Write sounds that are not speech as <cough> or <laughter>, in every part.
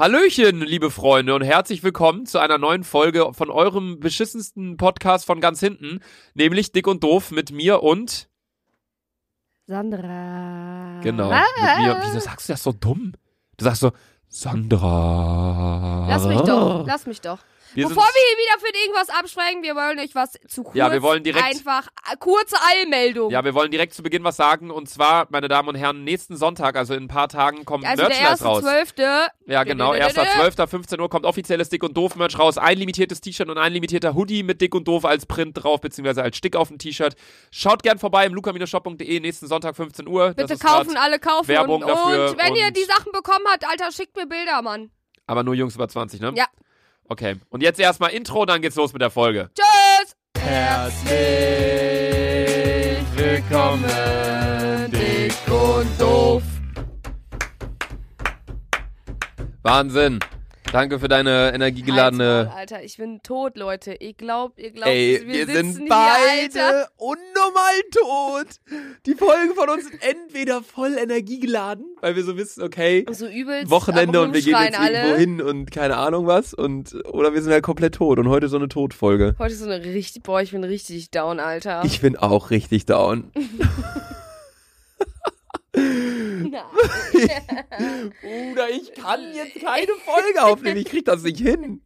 Hallöchen, liebe Freunde, und herzlich willkommen zu einer neuen Folge von eurem beschissensten Podcast von ganz hinten, nämlich Dick und Doof mit mir und. Sandra. Genau, mit mir. Wieso sagst du das so dumm? Du sagst so, Sandra. Lass mich doch, lass mich doch. Wir Bevor wir hier wieder für irgendwas absprechen, wir wollen euch was zu kurz. Ja, wir wollen direkt- Einfach äh, kurze Eilmeldung. Ja, wir wollen direkt zu Beginn was sagen. Und zwar, meine Damen und Herren, nächsten Sonntag, also in ein paar Tagen, kommt also der Merchandise erste raus. zwölfte. Ja, genau. 1.12., 15 Uhr kommt offizielles Dick und Doof Merch raus. Ein limitiertes T-Shirt und ein limitierter Hoodie mit Dick und Doof als Print drauf, beziehungsweise als Stick auf dem T-Shirt. Schaut gern vorbei im luca-shop.de, nächsten Sonntag 15 Uhr. Das Bitte ist kaufen, alle kaufen. Werbung und, dafür und wenn ihr und- die Sachen bekommen habt, Alter, schickt mir Bilder, Mann. Aber nur Jungs über 20, ne? Ja. Okay. Und jetzt erstmal Intro, dann geht's los mit der Folge. Tschüss. Herzlich willkommen, Dick und Doof. Wahnsinn. Danke für deine energiegeladene. Maul, Alter, ich bin tot, Leute. Ich glaub, ihr glaubt, Ey, wir, wir sind hier, beide unnormal tot. Die Folgen von uns sind entweder voll energiegeladen, weil wir so wissen, okay, So übelst. Wochenende und wir gehen jetzt Rumschreien irgendwo alle. hin und keine Ahnung was und oder wir sind halt komplett tot und heute so eine Todfolge. Heute ist so eine richtig, boah, ich bin richtig down, Alter. Ich bin auch richtig down. <laughs> <laughs> Bruder, ich kann jetzt keine Folge aufnehmen. Ich krieg das nicht hin.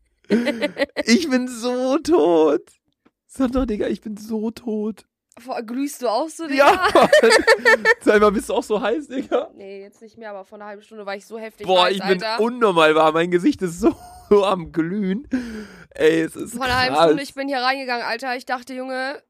Ich bin so tot. Sandra, Digga, ich bin so tot. Boah, glühst du auch so, Digga? Ja. Sag mal, bist du auch so heiß, Digga? Nee, jetzt nicht mehr, aber vor einer halben Stunde war ich so heftig Boah, heiß, ich bin Alter. unnormal warm. Mein Gesicht ist so, so <laughs> am Glühen. Ey, es ist vor einer halben krass. Stunde, ich bin hier reingegangen, Alter. Ich dachte, Junge,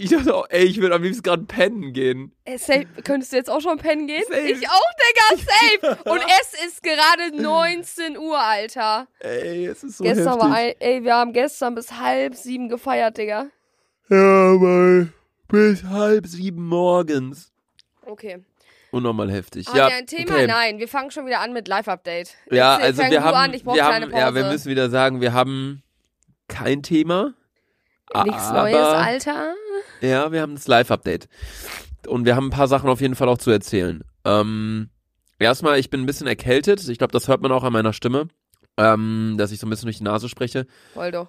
Ich dachte auch, ey, ich würde am liebsten gerade pennen gehen. äh, safe, könntest du jetzt auch schon pennen gehen? Safe. Ich auch, Digga, <laughs> safe. Und es ist gerade 19 Uhr, Alter. Ey, es ist so gestern heftig. war ein, ey, wir haben gestern bis halb sieben gefeiert, Digga. ja, mal bis halb sieben morgens. Okay. Unnormal heftig. Haben ja, wir ein Thema? okay. Nein, wir fangen schon wieder an mit Live-Update. Ja, also wir haben, An, ich brauch wir haben, ja, wir müssen wieder sagen, wir haben kein Thema. Nichts Neues, Alter. Ja, wir haben das Live-Update. Und wir haben ein paar Sachen auf jeden Fall auch zu erzählen. Ähm, erstmal, ich bin ein bisschen erkältet. Ich glaube, das hört man auch an meiner Stimme. Ähm, dass ich so ein bisschen durch die Nase spreche. Voll doch.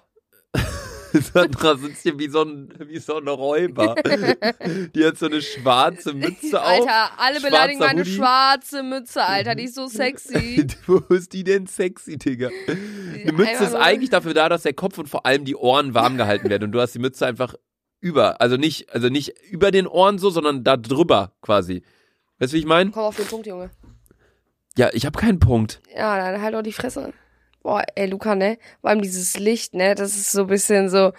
<laughs> Sandra sitzt hier wie so ein, wie so ein Räuber. <laughs> Die hat so eine schwarze Mütze auf. Alter, alle beleidigen meine Hoodie. schwarze Mütze, Alter. Die ist so sexy. <laughs> Wo ist die denn sexy, Digga? Eine Mütze ist eigentlich dafür da, dass der Kopf und vor allem die Ohren warm gehalten werden. Und du hast die Mütze einfach über. Also nicht, also nicht über den Ohren so, sondern da drüber quasi. Weißt du, wie ich meine? Komm auf den Punkt, Junge. Ja, ich habe keinen Punkt. Ja, dann halt doch die Fresse. Boah, ey, Luca, ne? Vor allem dieses Licht, ne? Das ist so ein bisschen so.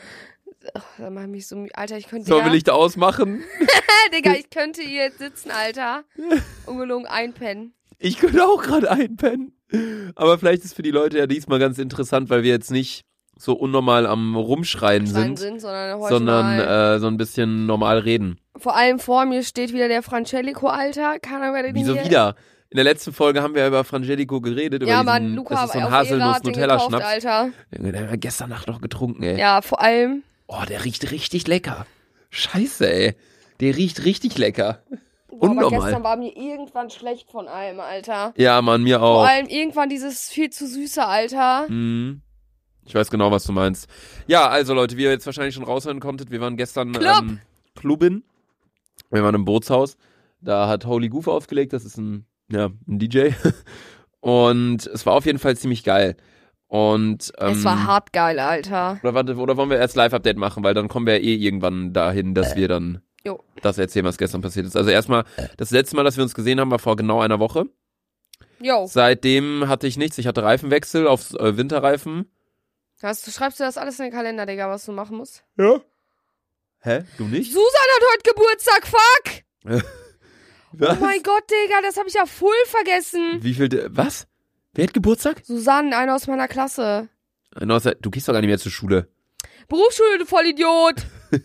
Ach, da mach ich mich so. Alter, ich könnte. Sollen ja, wir Licht ausmachen? <laughs> Digga, ich könnte hier jetzt sitzen, Alter. Ungelogen einpennen. Ich könnte auch gerade einpennen. Aber vielleicht ist für die Leute ja diesmal ganz interessant, weil wir jetzt nicht so unnormal am Rumschreien Schreien sind, sind, sondern sondern äh, so ein bisschen normal reden. Vor allem vor mir steht wieder der Francelico, Alter. Keiner wer den Wieso hier... wieder? In der letzten Folge haben wir über Frangelico geredet. Ja, über Mann, diesen, Luca das ist so ein Haselnuss-Nutella-Schnaps. Alter. Den haben wir gestern Nacht noch getrunken, ey. Ja, vor allem. Oh, der riecht richtig lecker. Scheiße, ey. Der riecht richtig lecker. Boah, aber Unnormal. gestern war mir irgendwann schlecht von allem, Alter. Ja, Mann, mir Vor auch. allem irgendwann dieses viel zu süße, Alter. Mhm. Ich weiß genau, was du meinst. Ja, also Leute, wie ihr jetzt wahrscheinlich schon raushören konntet, wir waren gestern Club. ähm, Clubin. Wir waren im Bootshaus. Da hat Holy Goof aufgelegt, das ist ein, ja, ein DJ. <laughs> Und es war auf jeden Fall ziemlich geil. Und ähm, es war hart geil, Alter. Oder, warte, oder wollen wir erst Live-Update machen, weil dann kommen wir ja eh irgendwann dahin, dass wir dann Jo. das erzählen, was gestern passiert ist. Also erstmal, das letzte Mal, dass wir uns gesehen haben, war vor genau einer Woche. Jo. Seitdem hatte ich nichts. Ich hatte Reifenwechsel auf äh, Winterreifen. Hast, du schreibst du das alles in den Kalender, Digga, was du machen musst? Ja. Hä? Du nicht? Susan hat heute Geburtstag, fuck! <laughs> Was? Oh mein Gott, Digga, das habe ich ja voll vergessen. Wie viel? Was? Wer hat Geburtstag? Susanne, einer aus meiner Klasse. Äh, Nossa, Du gehst doch gar nicht mehr zur Schule. Berufsschule, du Vollidiot. <laughs>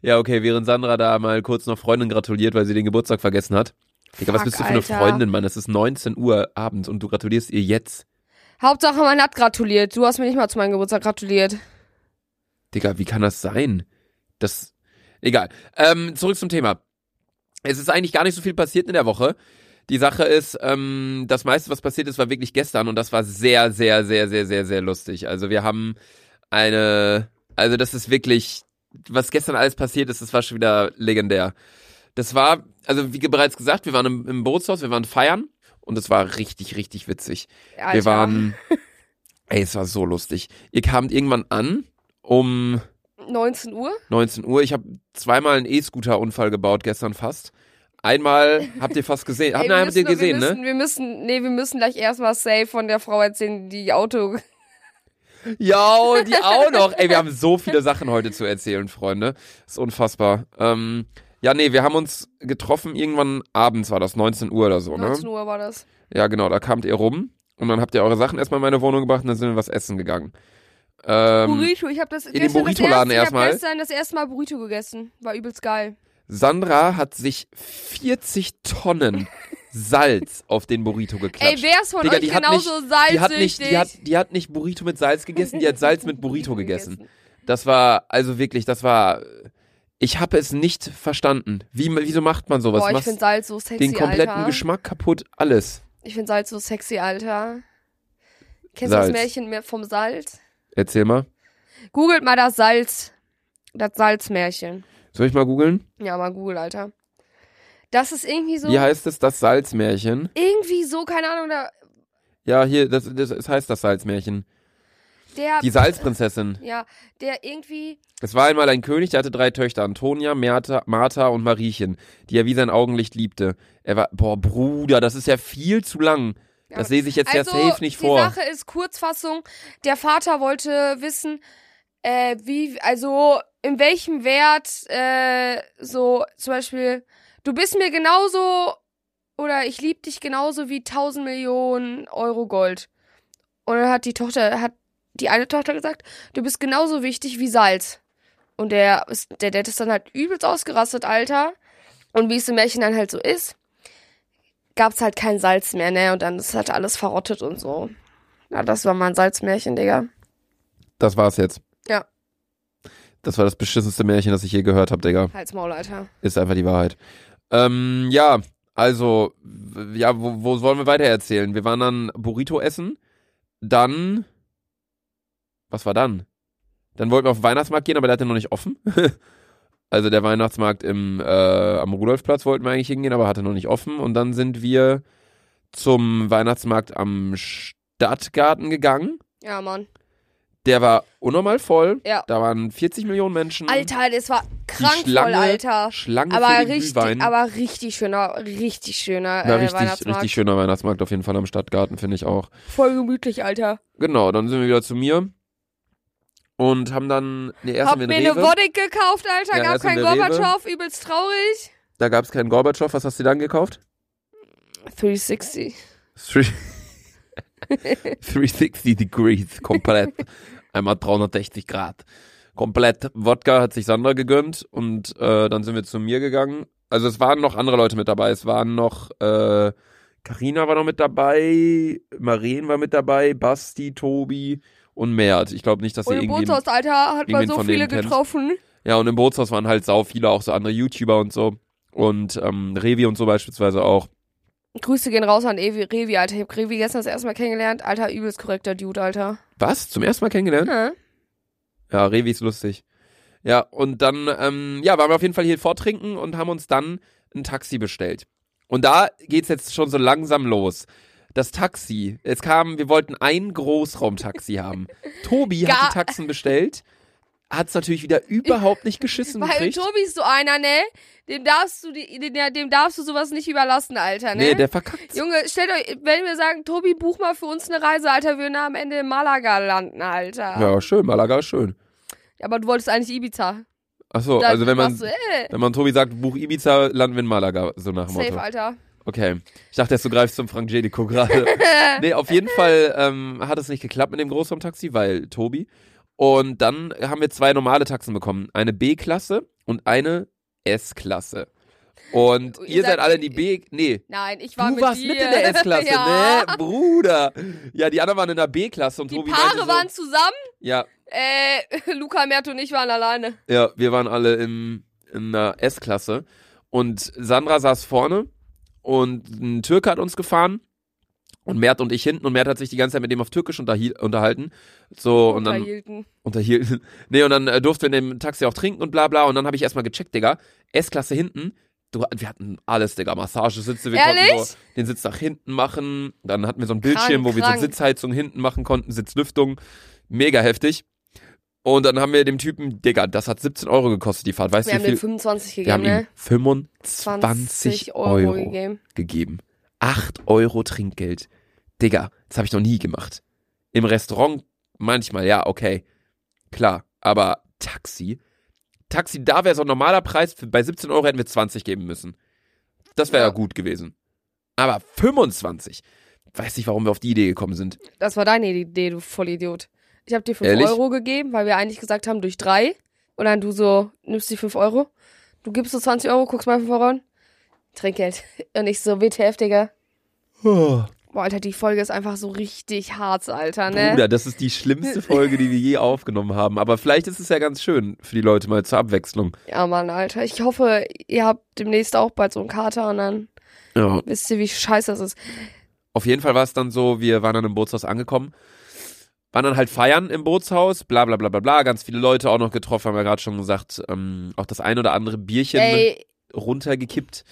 Ja, okay, während Sandra da mal kurz noch Freundin gratuliert, weil sie den Geburtstag vergessen hat. Digga, was bist du für eine Alter. Freundin, Mann? Es ist 19 Uhr abends und du gratulierst ihr jetzt. Hauptsache, man hat gratuliert. Du hast mir nicht mal zu meinem Geburtstag gratuliert. Digga, wie kann das sein? Das. Egal. Ähm, zurück zum Thema. Es ist eigentlich gar nicht so viel passiert in der Woche. Die Sache ist, ähm, das meiste, was passiert ist, war wirklich gestern und das war sehr, sehr, sehr, sehr, sehr, sehr lustig. Also wir haben eine, also das ist wirklich, was gestern alles passiert ist, das war schon wieder legendär. Das war, also wie bereits gesagt, wir waren im, im Bootshaus, wir waren feiern und es war richtig, richtig witzig. Alter. Wir waren, <laughs> ey, es war so lustig. Ihr kamt irgendwann an um 19 Uhr? 19 Uhr. Ich habe zweimal einen E-Scooter-Unfall gebaut, gestern fast. Einmal habt ihr fast gesehen. Hab, Ey, nein, habt ihr gesehen, wir ne? müssen, Wir müssen, nee, wir müssen gleich erstmal safe von der Frau erzählen, die Auto. Ja, die auch noch. Ey, wir haben so viele Sachen heute zu erzählen, Freunde. ist unfassbar. Ähm, ja, nee, wir haben uns getroffen irgendwann abends, war das 19 Uhr oder so, ne? 19 Uhr war das. Ja, genau, da kamt ihr rum und dann habt ihr eure Sachen erstmal in meine Wohnung gebracht und dann sind wir was essen gegangen. Ähm, Burrito, ich habe das den gestern Burrito-Laden erstmal. Ich habe gestern das erste Mal Burrito gegessen. War übelst geil. Sandra hat sich 40 Tonnen Salz auf den Burrito geklatscht. Ey, wer ist von Digga, euch die hat genauso nicht, salzsüchtig? die hat nicht, die hat, die hat nicht Burrito mit Salz gegessen, die hat Salz mit Burrito gegessen. Das war, also wirklich, das war, ich habe es nicht verstanden. Wie, wieso macht man sowas? Boah, ich finde Salz so sexy, den kompletten Alter. Geschmack kaputt, alles. Ich finde Salz so sexy, Alter. Kennst du das Märchen vom Salz? Erzähl mal. Googelt mal das Salz. Das Salzmärchen. Soll ich mal googeln? Ja, mal Google, Alter. Das ist irgendwie so. Wie heißt es, das Salzmärchen? irgendwie so, keine Ahnung, da, Ja, hier, das, das, das heißt das Salzmärchen. der. Die Salzprinzessin. Ja, der irgendwie. Es war einmal ein König, der hatte drei Töchter, Antonia, Merta, Martha und Mariechen, die er wie sein Augenlicht liebte. Er war, boah, Bruder, das ist ja viel zu lang. Das lese ich jetzt also, ja safe nicht die vor. Sache ist Kurzfassung. Der Vater wollte wissen, äh, wie, also in welchem Wert, äh, so zum Beispiel, du bist mir genauso oder ich lieb dich genauso wie 1000 Millionen Euro Gold. Und dann hat die Tochter, hat die eine Tochter gesagt, du bist genauso wichtig wie Salz. Und der, der Dad ist dann halt übelst ausgerastet, Alter. Und wie es im Märchen dann halt so ist, gab's halt kein Salz mehr, ne? Und dann ist halt alles verrottet und so. Ja, das war mal ein Salzmärchen, Digga. Das war's jetzt. Ja. Das war das beschissenste Märchen, das ich je gehört habe, Digga. Halt's Maul, Alter. Ist einfach die Wahrheit. Ähm, ja, also, ja, wo, wo wollen wir weiter erzählen? Wir waren dann Burrito essen, dann, was war dann? Dann wollten wir auf den Weihnachtsmarkt gehen, aber der hatte noch nicht offen. <laughs> also der Weihnachtsmarkt im, äh, am Rudolfplatz wollten wir eigentlich hingehen, aber hatte noch nicht offen. Und dann sind wir zum Weihnachtsmarkt am Stadtgarten gegangen. Ja, Mann. Der war unnormal voll. Ja. Da waren 40 Millionen Menschen. Alter, das war krank Schlange, voll, Alter. Schlange Aber für den richtig, Glühwein. aber richtig schöner, richtig schöner äh, richtig, Weihnachtsmarkt. richtig schöner Weihnachtsmarkt auf jeden Fall am Stadtgarten, finde ich auch. Voll gemütlich, Alter. Genau, dann sind wir wieder zu mir und haben dann, nee, erst Hab mir in eine Wodek gekauft, Alter. Ja, Gab erst in kein der Rewe. Gorbatschow, übelst traurig. da gab es keinen Gorbatschow, was hast du dann gekauft? 360. Three- 360 <laughs> Degrees, komplett. Einmal 360 Grad. Komplett. Wodka hat sich Sandra gegönnt und äh, dann sind wir zu mir gegangen. Also es waren noch andere Leute mit dabei. Es waren noch, äh, Carina war noch mit dabei, Maren war mit dabei, Basti, Tobi und Mert. Ich glaube nicht, dass Und ihr im irgendwie... Bootshaus, Alter, hat man so viele getroffen. Ja, und im Bootshaus waren halt sau viele, auch so andere YouTuber und so. Und ähm, Revi und so beispielsweise auch. Grüße gehen raus an Evi, Revi, Alter. Ich hab Revi gestern das erste Mal kennengelernt. Alter, übelst korrekter Dude, Alter. Was? Zum ersten Mal kennengelernt? Hm? Ja, Revi ist lustig. Ja, und dann, ähm, ja, waren wir auf jeden Fall hier vortrinken und haben uns dann ein Taxi bestellt. Und da geht's jetzt schon so langsam los. Das Taxi, es kam, wir wollten ein Großraumtaxi haben. Tobi Gar- hat die Taxen bestellt, hat's natürlich wieder überhaupt nicht geschissen Weil gekriegt. Tobi ist so einer, ne? Dem darfst du, die, dem, dem darfst du sowas nicht überlassen, Alter, ne? Nee, der verkackt. Junge, stellt euch, wenn wir sagen, Tobi, buch mal für uns eine Reise, Alter, wir würden am Ende in Malaga landen, Alter. Ja, schön, Malaga ist schön. Aber du wolltest eigentlich Ibiza. Ach so, Dann also wenn man, Du, äh, wenn man Tobi sagt, Buch Ibiza, landen wir in Malaga, so nach dem safe, Motto. Alter. Okay. Ich dachte erst, du greifst zum Frank Jelico gerade. <laughs> nee, auf jeden Fall ähm, hat es nicht geklappt mit dem Großraumtaxi, weil Tobi. Und dann haben wir zwei normale Taxen bekommen. Eine B-Klasse und eine S-Klasse. Und Ihr ihr, seid- seid alle in die B. Nee. Nein, ich war Du mit warst dir. mit in der <laughs> S-Klasse, ja. ne? Bruder. Ja, die anderen waren in der B-Klasse und Die Tobi Paare so, waren zusammen. Ja, Äh, <laughs> Luca, Mert und ich waren alleine. Ja, wir waren alle im, in der S-Klasse und Sandra saß vorne und ein Türke hat uns gefahren. Und Mert und ich hinten und Mert hat sich die ganze Zeit mit dem auf Türkisch unterhalten. So, und dann Unterhielten. unterhielten. <laughs> Nee, und dann äh, durften wir in dem Taxi auch trinken und bla bla. Und dann habe ich erstmal gecheckt, Digga. S-Klasse hinten. Du, wir hatten alles, Digga. Massagesitze, wir Ehrlich? konnten so den Sitz nach hinten machen. Dann hatten wir so ein Bildschirm, wo wir krank. so Sitzheizung hinten machen konnten, Sitzlüftung. Mega heftig. Und dann haben wir dem Typen, Digga, das hat 17 Euro gekostet, die Fahrt. Weißt Wir du, haben wie viel? 25 Wir haben gegeben, ihm ne? 25 Euro, Euro gegeben. gegeben. 8 Euro Trinkgeld. Digga, das habe ich noch nie gemacht. Im Restaurant manchmal, ja, okay. Klar, aber Taxi? Taxi, da wäre so ein normaler Preis. Bei 17 Euro hätten wir 20 geben müssen. Das wäre ja. Ja. gut gewesen. Aber 25? Weiß nicht, warum wir auf die Idee gekommen sind. Das war deine Idee, du Vollidiot. Ich habe dir 5 Ehrlich? Euro gegeben, weil wir eigentlich gesagt haben, durch drei. Und dann du so, nimmst die 5 Euro. Du gibst so 20 Euro, guckst mal 5 Euro an. Trinkgeld. <laughs> Und ich so, WTF, Digga. Boah, Alter, die Folge ist einfach so richtig hart, Alter, ne? Bruder, das ist die schlimmste Folge, die wir je <laughs> aufgenommen haben. Aber vielleicht ist es ja ganz schön für die Leute mal zur Abwechslung. Ja, Mann, Alter. Ich hoffe, ihr habt demnächst auch bald so einen Kater und dann Ja. wisst ihr, wie scheiße das ist. Auf jeden Fall war es dann so, wir waren dann im Bootshaus angekommen, waren dann halt feiern im Bootshaus, bla bla bla bla bla, ganz viele Leute auch noch getroffen, haben wir gerade schon gesagt, ähm, auch das ein oder andere Bierchen Ey, runtergekippt.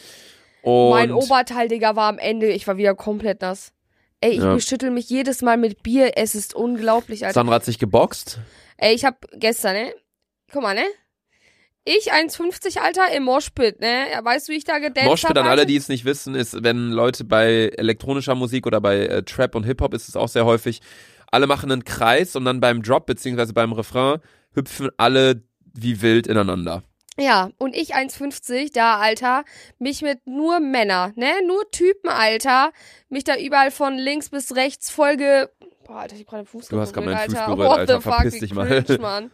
Und mein Oberteil, Digga, war am Ende, ich war wieder komplett nass. Ey, ich Ja. beschüttel mich jedes Mal mit Bier. Es ist unglaublich, Alter. Sandra hat sich geboxt. Ey, ich hab gestern, ne? Guck mal, ne? Ich 1,50, Alter, im Moshpit, ne? Weißt du, wie ich da gedanced Moshpit an alle, die es nicht wissen, ist, wenn Leute bei elektronischer Musik oder bei äh, Trap und Hip-Hop ist es auch sehr häufig, alle machen einen Kreis und dann beim Drop beziehungsweise beim Refrain hüpfen alle wie wild ineinander. Ja, und ich 1,50 da, Alter, mich mit nur Männer, ne? Nur Typen, Alter. Mich da überall von links bis rechts Folge. Boah, Alter, ich hab gerade den Fuß Du hast gerade meinen Fuß Alter. berührt, What Alter. the fuck, Verpiss wie dich mal. cringe, Mann.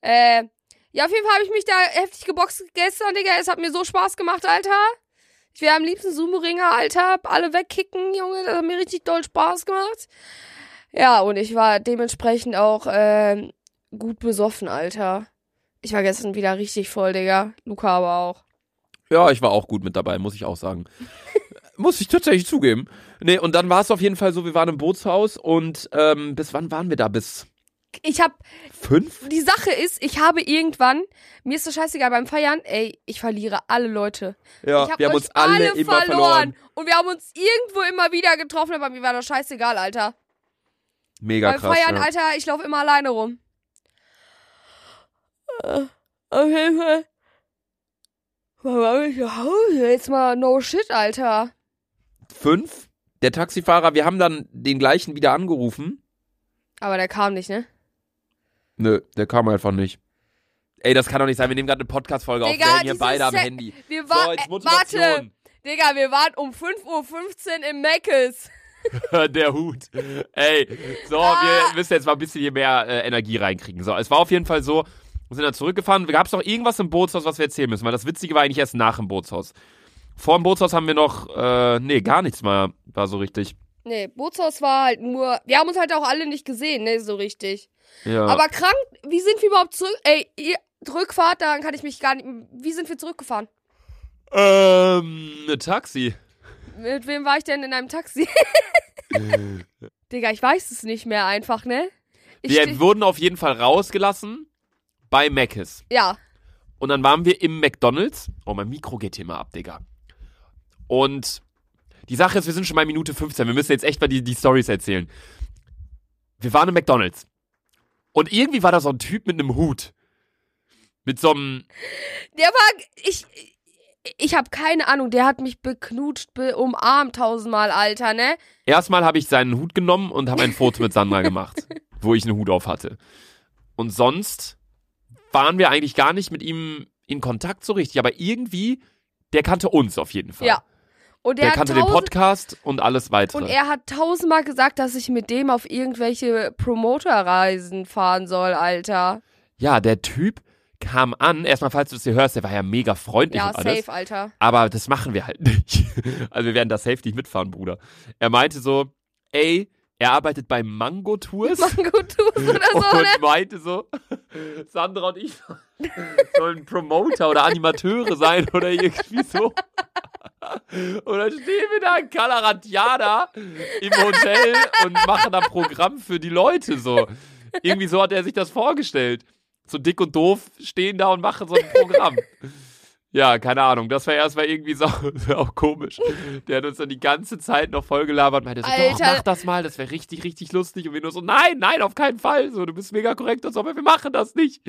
Äh, ja, auf jeden Fall habe ich mich da heftig geboxt gestern, Digga. Es hat mir so Spaß gemacht, Alter. Ich wäre am liebsten Sumo-Ringer, Alter. Alle wegkicken, Junge. Das hat mir richtig doll Spaß gemacht. Ja, und ich war dementsprechend auch ähm, gut besoffen, Alter. Ich war gestern wieder richtig voll, Digga. Luca aber auch. Ja, ich war auch gut mit dabei, muss ich auch sagen. <laughs> muss ich tatsächlich zugeben. Nee, und dann war es auf jeden Fall so, wir waren im Bootshaus und ähm, bis wann waren wir da? Bis Ich hab, fünf? die Sache ist, ich habe irgendwann, mir ist das scheißegal beim Feiern, ey, ich verliere alle Leute. Ja, ich hab wir haben uns alle, immer verloren. Und wir haben uns irgendwo immer wieder getroffen, aber mir war das scheißegal, Alter. Mega beim krass. Feiern, ja. Alter, ich laufe immer alleine rum. Äh, Auf jeden Fall. Jetzt mal no shit, Alter. Fünf? Der Taxifahrer, wir haben dann den gleichen wieder angerufen. Aber der kam nicht, ne? Nö, der kam einfach nicht. Ey, das kann doch nicht sein. Wir nehmen gerade eine Podcast-Folge auf. Wir hängen hier beide am Handy. Wir So, waren, jetzt äh, Motivation. warte, Digga, wir waren um 5.15 Uhr im Meckes. <laughs> der Hut. Ey, so, Ah. wir müssen jetzt mal ein bisschen hier mehr äh, Energie reinkriegen. So, es war auf jeden Fall so, wir sind dann zurückgefahren. Gab es noch irgendwas im Bootshaus, was wir erzählen müssen? Weil das Witzige war eigentlich erst nach dem Bootshaus. Vor dem Bootshaus haben wir noch, äh, nee, gar nichts mal, war so richtig. Nee, Bootshaus war halt nur. Wir haben uns halt auch alle nicht gesehen, ne, so richtig. Ja. Aber krank, wie sind wir überhaupt zurück? Ey, ihr Rückfahrt, daran kann ich mich gar nicht. Wie sind wir zurückgefahren? ähm, eine Taxi. Mit wem war ich denn in einem Taxi? <laughs> Digga, ich weiß es nicht mehr einfach, ne? Ich Wir wurden auf jeden Fall rausgelassen bei Mc's. ja, Und dann waren wir im McDonalds. Oh, mein Mikro geht hier mal ab, Digga. Und die Sache ist, wir sind schon bei Minute 15. Wir müssen jetzt echt mal die, die Stories erzählen. Wir waren im McDonalds. Und irgendwie war da so ein Typ mit einem Hut. Mit so einem. der war. Ich. Ich habe keine Ahnung, der hat mich beknutscht, be umarmt tausendmal, Alter, ne? Erstmal habe ich seinen Hut genommen und habe ein Foto mit Sandra <laughs> gemacht, wo ich einen Hut auf hatte. Und sonst waren wir eigentlich gar nicht mit ihm in Kontakt so richtig. Aber irgendwie, der kannte uns auf jeden Fall. Ja. Und Der der, kannte den Podcast und alles weitere. Und er hat tausendmal gesagt, dass ich mit dem auf irgendwelche Promoterreisen fahren soll, Alter. Ja, der Typ kam an. Erstmal, falls du es hier hörst, der war ja mega freundlich Ja, und alles. safe, Alter. Aber das machen wir halt nicht. <laughs> Also wir werden da safe nicht mitfahren, Bruder. Er meinte so, ey, er arbeitet bei Mango Tours Mango Tours oder <laughs> so, und ne? meinte so, <laughs> Sandra und ich sollen Promoter oder Animateure sein oder irgendwie so. Und dann stehen wir da in Calaratiana im Hotel und machen da Programm für die Leute so. Irgendwie so hat er sich das vorgestellt. So dick und doof stehen da und machen so ein Programm. <laughs> Ja, keine Ahnung. Das war erstmal irgendwie so, <laughs> auch komisch. Der hat uns dann die ganze Zeit noch vollgelabert und meinte so, doch, mach das mal, das wäre richtig, richtig lustig. Und wir nur so, nein, nein, auf keinen Fall. So, du bist mega korrekt und so, aber wir machen das nicht.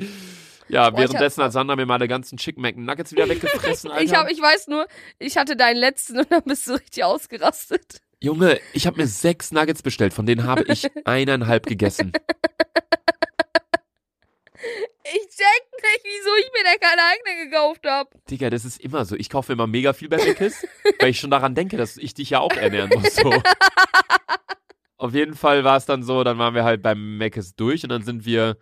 Ja, Boah, währenddessen hat Sandra mir meine ganzen Chicken Mac Nuggets wieder weggefressen, <laughs> Alter. Ich, hab, ich weiß nur, ich hatte deinen letzten und dann bist du richtig ausgerastet. Junge, ich habe mir sechs Nuggets bestellt, von denen habe ich eineinhalb gegessen. Ich check nicht, wieso ich mir da keine eigene gekauft habe. Digga, das ist immer so. Ich kaufe immer mega viel bei Meckes, <laughs> weil ich schon daran denke, dass ich dich ja auch ernähren muss. So. <laughs> Auf jeden Fall war es dann so, dann waren wir halt beim Meckes durch und dann sind wir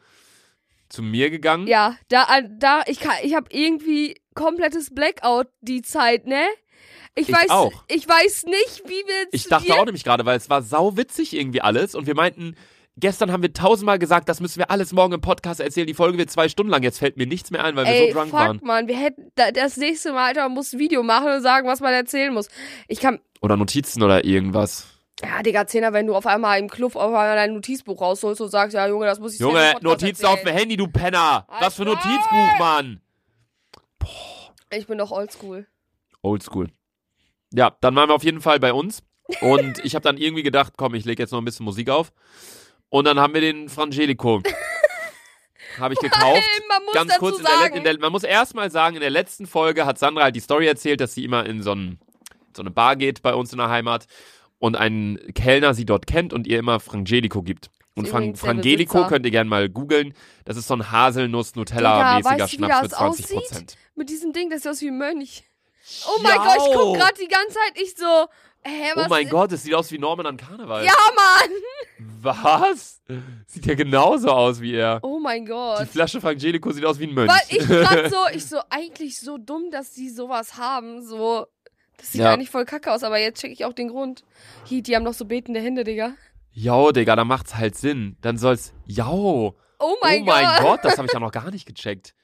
zu mir gegangen. Ja, da, da, ich kann, ich habe irgendwie komplettes Blackout die Zeit, ne? Ich, Ich weiß, auch. ich weiß nicht, wie wir Ich dachte auch nämlich gerade, weil es war sau witzig irgendwie alles und wir meinten, gestern haben wir tausendmal gesagt, das müssen wir alles morgen im Podcast erzählen. Die Folge wird zwei Stunden lang. Jetzt fällt mir nichts mehr ein, weil wir Ey, so drunk fuck, waren. man, wir hätten da, das nächste Mal, Alter, man muss ein Video machen und sagen, was man erzählen muss. Ich kann, Oder Notizen oder irgendwas. ja, Digga, Zehner, wenn du auf einmal im Club auf einmal dein Notizbuch rausholst und sagst, ja, Junge, das muss ich Junge, Notizen auf dem. Handy, du Penner. Was für Alter. Notizbuch, Mann. Ich bin doch oldschool. Oldschool. Ja, dann waren wir auf jeden Fall bei uns. Und ich habe dann irgendwie gedacht, komm, ich lege jetzt noch ein bisschen Musik auf. Und dann haben wir den Frangelico. <laughs> habe ich gekauft. Muss Ganz kurz, in der, in der, man muss erstmal sagen, in der letzten Folge hat Sandra halt die Story erzählt, dass sie immer in so, ein, so eine Bar geht bei uns in der Heimat und einen Kellner sie dort kennt und ihr immer Frangelico gibt. Und Fran Frangelico könnt ihr gerne mal googeln. Das ist so ein Haselnuss-Nutella-mäßiger Schnaps mit 20 aussieht? Prozent. mit diesem Ding, das sieht aus wie ein Mönch. Oh mein Gott, ich guck gerade die ganze Zeit, ich so, hä, was? Oh mein Gott, es sieht aus wie Norman an Karneval. Ja, Mann! Was? Sieht ja genauso aus wie er. Oh mein Die Gott. Flasche Frangelico sieht aus wie ein Mönch. Weil ich grad <laughs> so, ich so, eigentlich so dumm, dass die sowas haben, so. Das sieht Ja. eigentlich voll kacke aus, aber jetzt check ich auch den Grund. Hi, die haben doch so betende Hände, Digga. Jo, Digga, da macht's halt Sinn. Dann soll's. Jo. Oh mein, oh mein Gott. Gott, das habe ich ja <laughs> noch gar nicht gecheckt.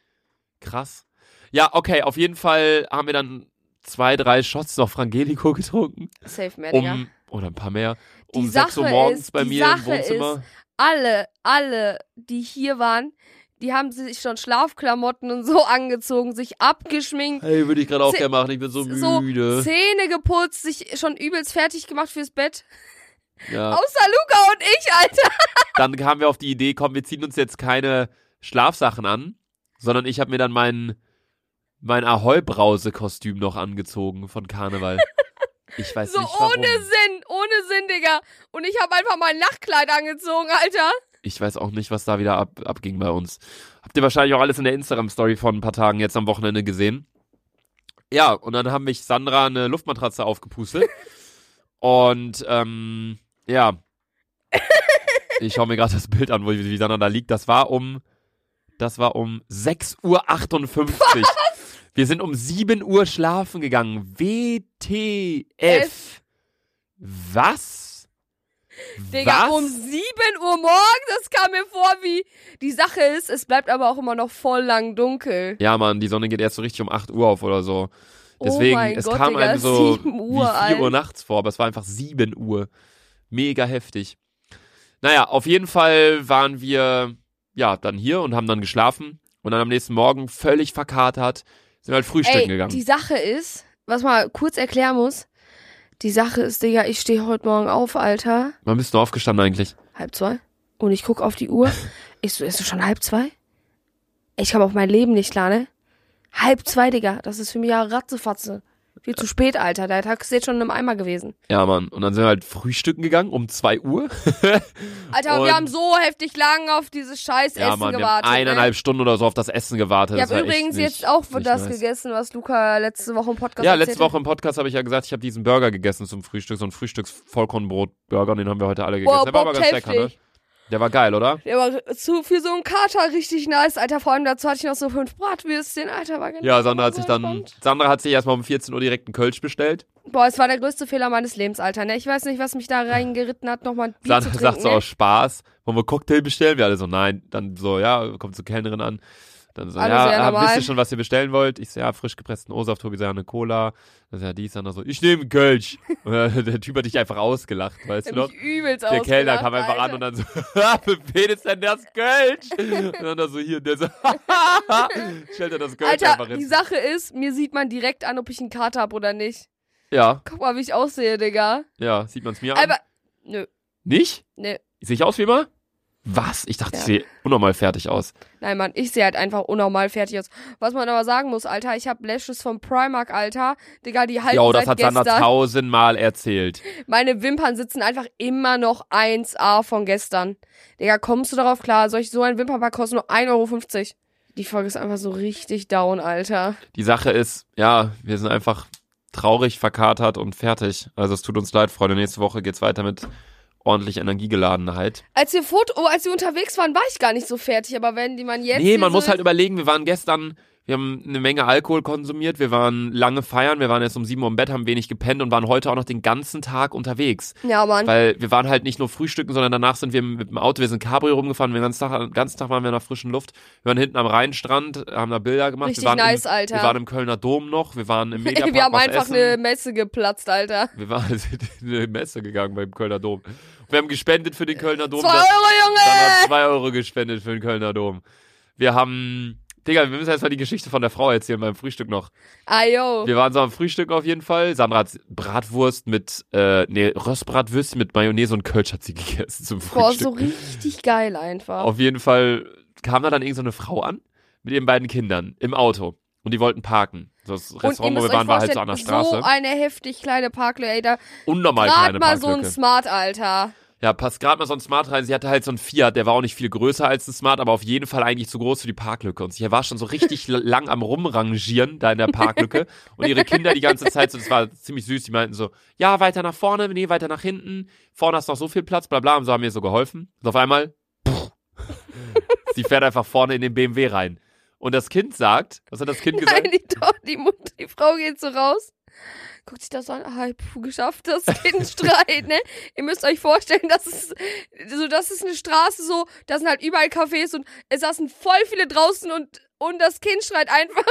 Krass. Ja, okay, auf jeden Fall haben wir dann zwei, drei Shots noch Frangelico <laughs> getrunken. Safe Digga. Um, oder ein paar mehr. Die Um 6 Uhr morgens ist- bei die mir im Sache Wohnzimmer. Alle, alle, die hier waren, die haben sich schon Schlafklamotten und so <laughs> angezogen, sich abgeschminkt, Hey, würde ich gerade auch gerne machen. Ich bin so so müde. Zähne geputzt, sich schon übelst fertig gemacht fürs Bett. Ja. Außer Luca und ich, Alter. <laughs> Dann kamen wir auf die Idee, komm, wir ziehen uns jetzt keine Schlafsachen an, sondern ich habe mir dann mein, mein Ahoi-Brause-Kostüm noch angezogen von Karneval. <laughs> Ich weiß So nicht warum. ohne Sinn, ohne Sinn, Digga. Und ich habe einfach mein Nachtkleid angezogen, Alter. Ich weiß auch nicht, was da wieder ab, abging bei uns. Habt ihr wahrscheinlich auch alles in der Instagram-Story von ein paar Tagen jetzt am Wochenende gesehen. Ja, und dann haben mich Sandra eine Luftmatratze aufgepustet. <laughs> und ähm, ja. <laughs> Ich schaue mir gerade das Bild an, wo wie Sandra da liegt. Das war um. Das war um 6.58 Uhr. Wir sind um 7 Uhr schlafen gegangen. WTF. F. Was? Digga, Was? um 7 Uhr morgens, das kam mir vor wie. Die Sache ist, es bleibt aber auch immer noch voll lang dunkel. Ja, Mann, die Sonne geht erst so richtig um 8 Uhr auf oder so. Deswegen, oh es Gott, kam Digga, einem so 7 Uhr, wie 4 Uhr nachts vor, aber es war einfach 7 Uhr. Mega heftig. Naja, auf jeden Fall waren wir ja dann hier und haben dann geschlafen und dann am nächsten Morgen völlig verkatert sind halt frühstücken Ey, gegangen. die Sache ist, was man kurz erklären muss. Die Sache ist, Digga, ich stehe heute Morgen auf, Alter. Wann bist du aufgestanden eigentlich? Halb zwei. Und ich guck auf die Uhr. <laughs> Ich so, ist es schon halb zwei? Ich kam auf mein Leben nicht klar, ne? Halb zwei, Digga. Das ist für mich ja Ratzefatze. Viel zu spät, Alter. Der Tag ist jetzt schon im Eimer gewesen. Ja, Mann. Und dann sind wir halt frühstücken gegangen um 2 Uhr. <laughs> Alter, Und- wir haben so heftig lang auf dieses scheiß ja, Essen Mann, wir haben gewartet. eineinhalb Stunden oder so auf das Essen gewartet. Ne? Ich habe übrigens nicht, jetzt auch für nicht das nice. gegessen, was Luca letzte Woche im Podcast Ja, erzählt letzte hat. Woche im Podcast habe ich ja gesagt, ich habe diesen Burger gegessen zum Frühstück, so ein Frühstücks-Vollkornbrot-Burger, den haben wir heute alle gegessen. Boah, Der war aber ganz lecker, ne? Der war geil, oder? Der war zu, für so einen Kater richtig nice, Alter. Vor allem dazu hatte ich noch so fünf Bratwürstchen, Alter. War genau Ja, Sandra hat sich dann, entspannt. Sandra hat sich erstmal um 14 Uhr direkt einen Kölsch bestellt. Boah, es war der größte Fehler meines Lebens, Alter. Ne? Ich weiß nicht, was mich da reingeritten hat, nochmal ein Bier Sandra zu trinken. sagt so ne? aus Spaß, wollen wir Cocktail bestellen? Wir alle so, nein. Dann so, ja, kommt zur Kellnerin an. Dann so, Alles ja, ah, wisst ihr schon, was ihr bestellen wollt? Ich so, ja, frisch gepressten O-Saft, Tobi, so, ja, eine Cola. Dann so, ja, dies, dann so, ich nehme einen Kölsch. Und der Typ hat dich einfach ausgelacht, weißt du noch? übelst Der Kellner kam einfach Alter. an und dann so, <laughs> für wen ist denn das Kölsch? Und dann so, hier, der so, <laughs> stellt er das Kölsch Alter, einfach die hin. Sache ist, mir sieht man direkt an, ob ich einen Kater habe oder nicht. Ja, Guck mal, wie ich aussehe, Digga. ja, sieht man's mir an. Aber, nö, Nicht? nö. Sehe ich aus wie immer? Was? Ich dachte, Ja. ich sehe unnormal fertig aus. Nein, Mann, ich sehe halt einfach unnormal fertig aus. Was man aber sagen muss, Alter, ich habe Lashes vom Primark, Alter. Digga, die halten Jo, das seit hat gestern. tausendmal erzählt. Meine Wimpern sitzen einfach immer noch 1A von gestern. Digga, kommst du darauf klar? Soll ich so ein Wimpernpack kosten nur 1,50 Euro? Die Folge ist einfach so richtig down, Alter. Die Sache ist, ja, wir sind einfach traurig, verkatert und fertig. Also es tut uns leid, Freunde. Nächste Woche geht's weiter mit ordentlich Energiegeladenheit. Als wir Foto, oh, als wir unterwegs waren, war ich gar nicht so fertig, aber wenn die man jetzt. nee, man muss halt überlegen, wir waren gestern, wir haben eine Menge Alkohol konsumiert, wir waren lange feiern, wir waren jetzt um sieben Uhr im Bett, haben wenig gepennt und waren heute auch noch den ganzen Tag unterwegs. Ja, Mann. Weil wir waren halt nicht nur frühstücken, sondern danach sind wir mit dem Auto, wir sind Cabrio rumgefahren, den ganzen Tag, den ganzen Tag waren wir in der frischen Luft. Wir waren hinten am Rheinstrand, haben da Bilder gemacht. Richtig wir waren nice, im, Alter. Wir waren im Kölner Dom noch, wir waren im <laughs> Mediapark wir haben einfach essen. eine Messe geplatzt, Alter. Wir waren <laughs> in eine Messe gegangen beim Kölner Dom. Wir haben gespendet für den Kölner Dom. Zwei Dann- Euro, Dann hat Junge! zwei Euro gespendet für den Kölner Dom. Wir haben, Digga, wir müssen erst mal die Geschichte von der Frau erzählen beim Frühstück noch. Ah, yo. Wir waren so am Frühstück auf jeden Fall. Sandra hat Bratwurst mit, äh, nee, Röstbratwürstchen mit Mayonnaise und Kölsch hat sie gegessen zum Boah, Frühstück. so richtig geil einfach. Auf jeden Fall kam da dann irgend so eine Frau an mit ihren beiden Kindern im Auto. Und die wollten parken. Das Restaurant, wo wir waren, war halt so an der Straße. So eine heftig kleine Parklücke, ey. Da Unnormal kleine mal so ein Parklücke. Smart, Alter. Ja, passt gerade mal so ein Smart rein. Sie hatte halt so ein Fiat, der war auch nicht viel größer als ein Smart, aber auf jeden Fall eigentlich zu groß für die Parklücke. Und sie war schon so richtig lang am Rumrangieren da in der Parklücke. Und ihre Kinder die ganze Zeit so, das war ziemlich süß, die meinten so, ja, weiter nach vorne, nee, weiter nach hinten. Vorne hast noch so viel Platz, bla bla. Und so haben mir so geholfen. Und auf einmal, sie fährt einfach vorne in den BMW rein. Und das Kind sagt, was hat das Kind gesagt? Nein, die, die, Mutter, die Frau geht so raus. Guckt sich das an, ah, puh, geschafft, das <laughs> Kind schreit, ne? Ihr müsst euch vorstellen, das ist, so, das ist eine Straße so, da sind halt überall Cafés und es saßen voll viele draußen und, und das Kind schreit einfach,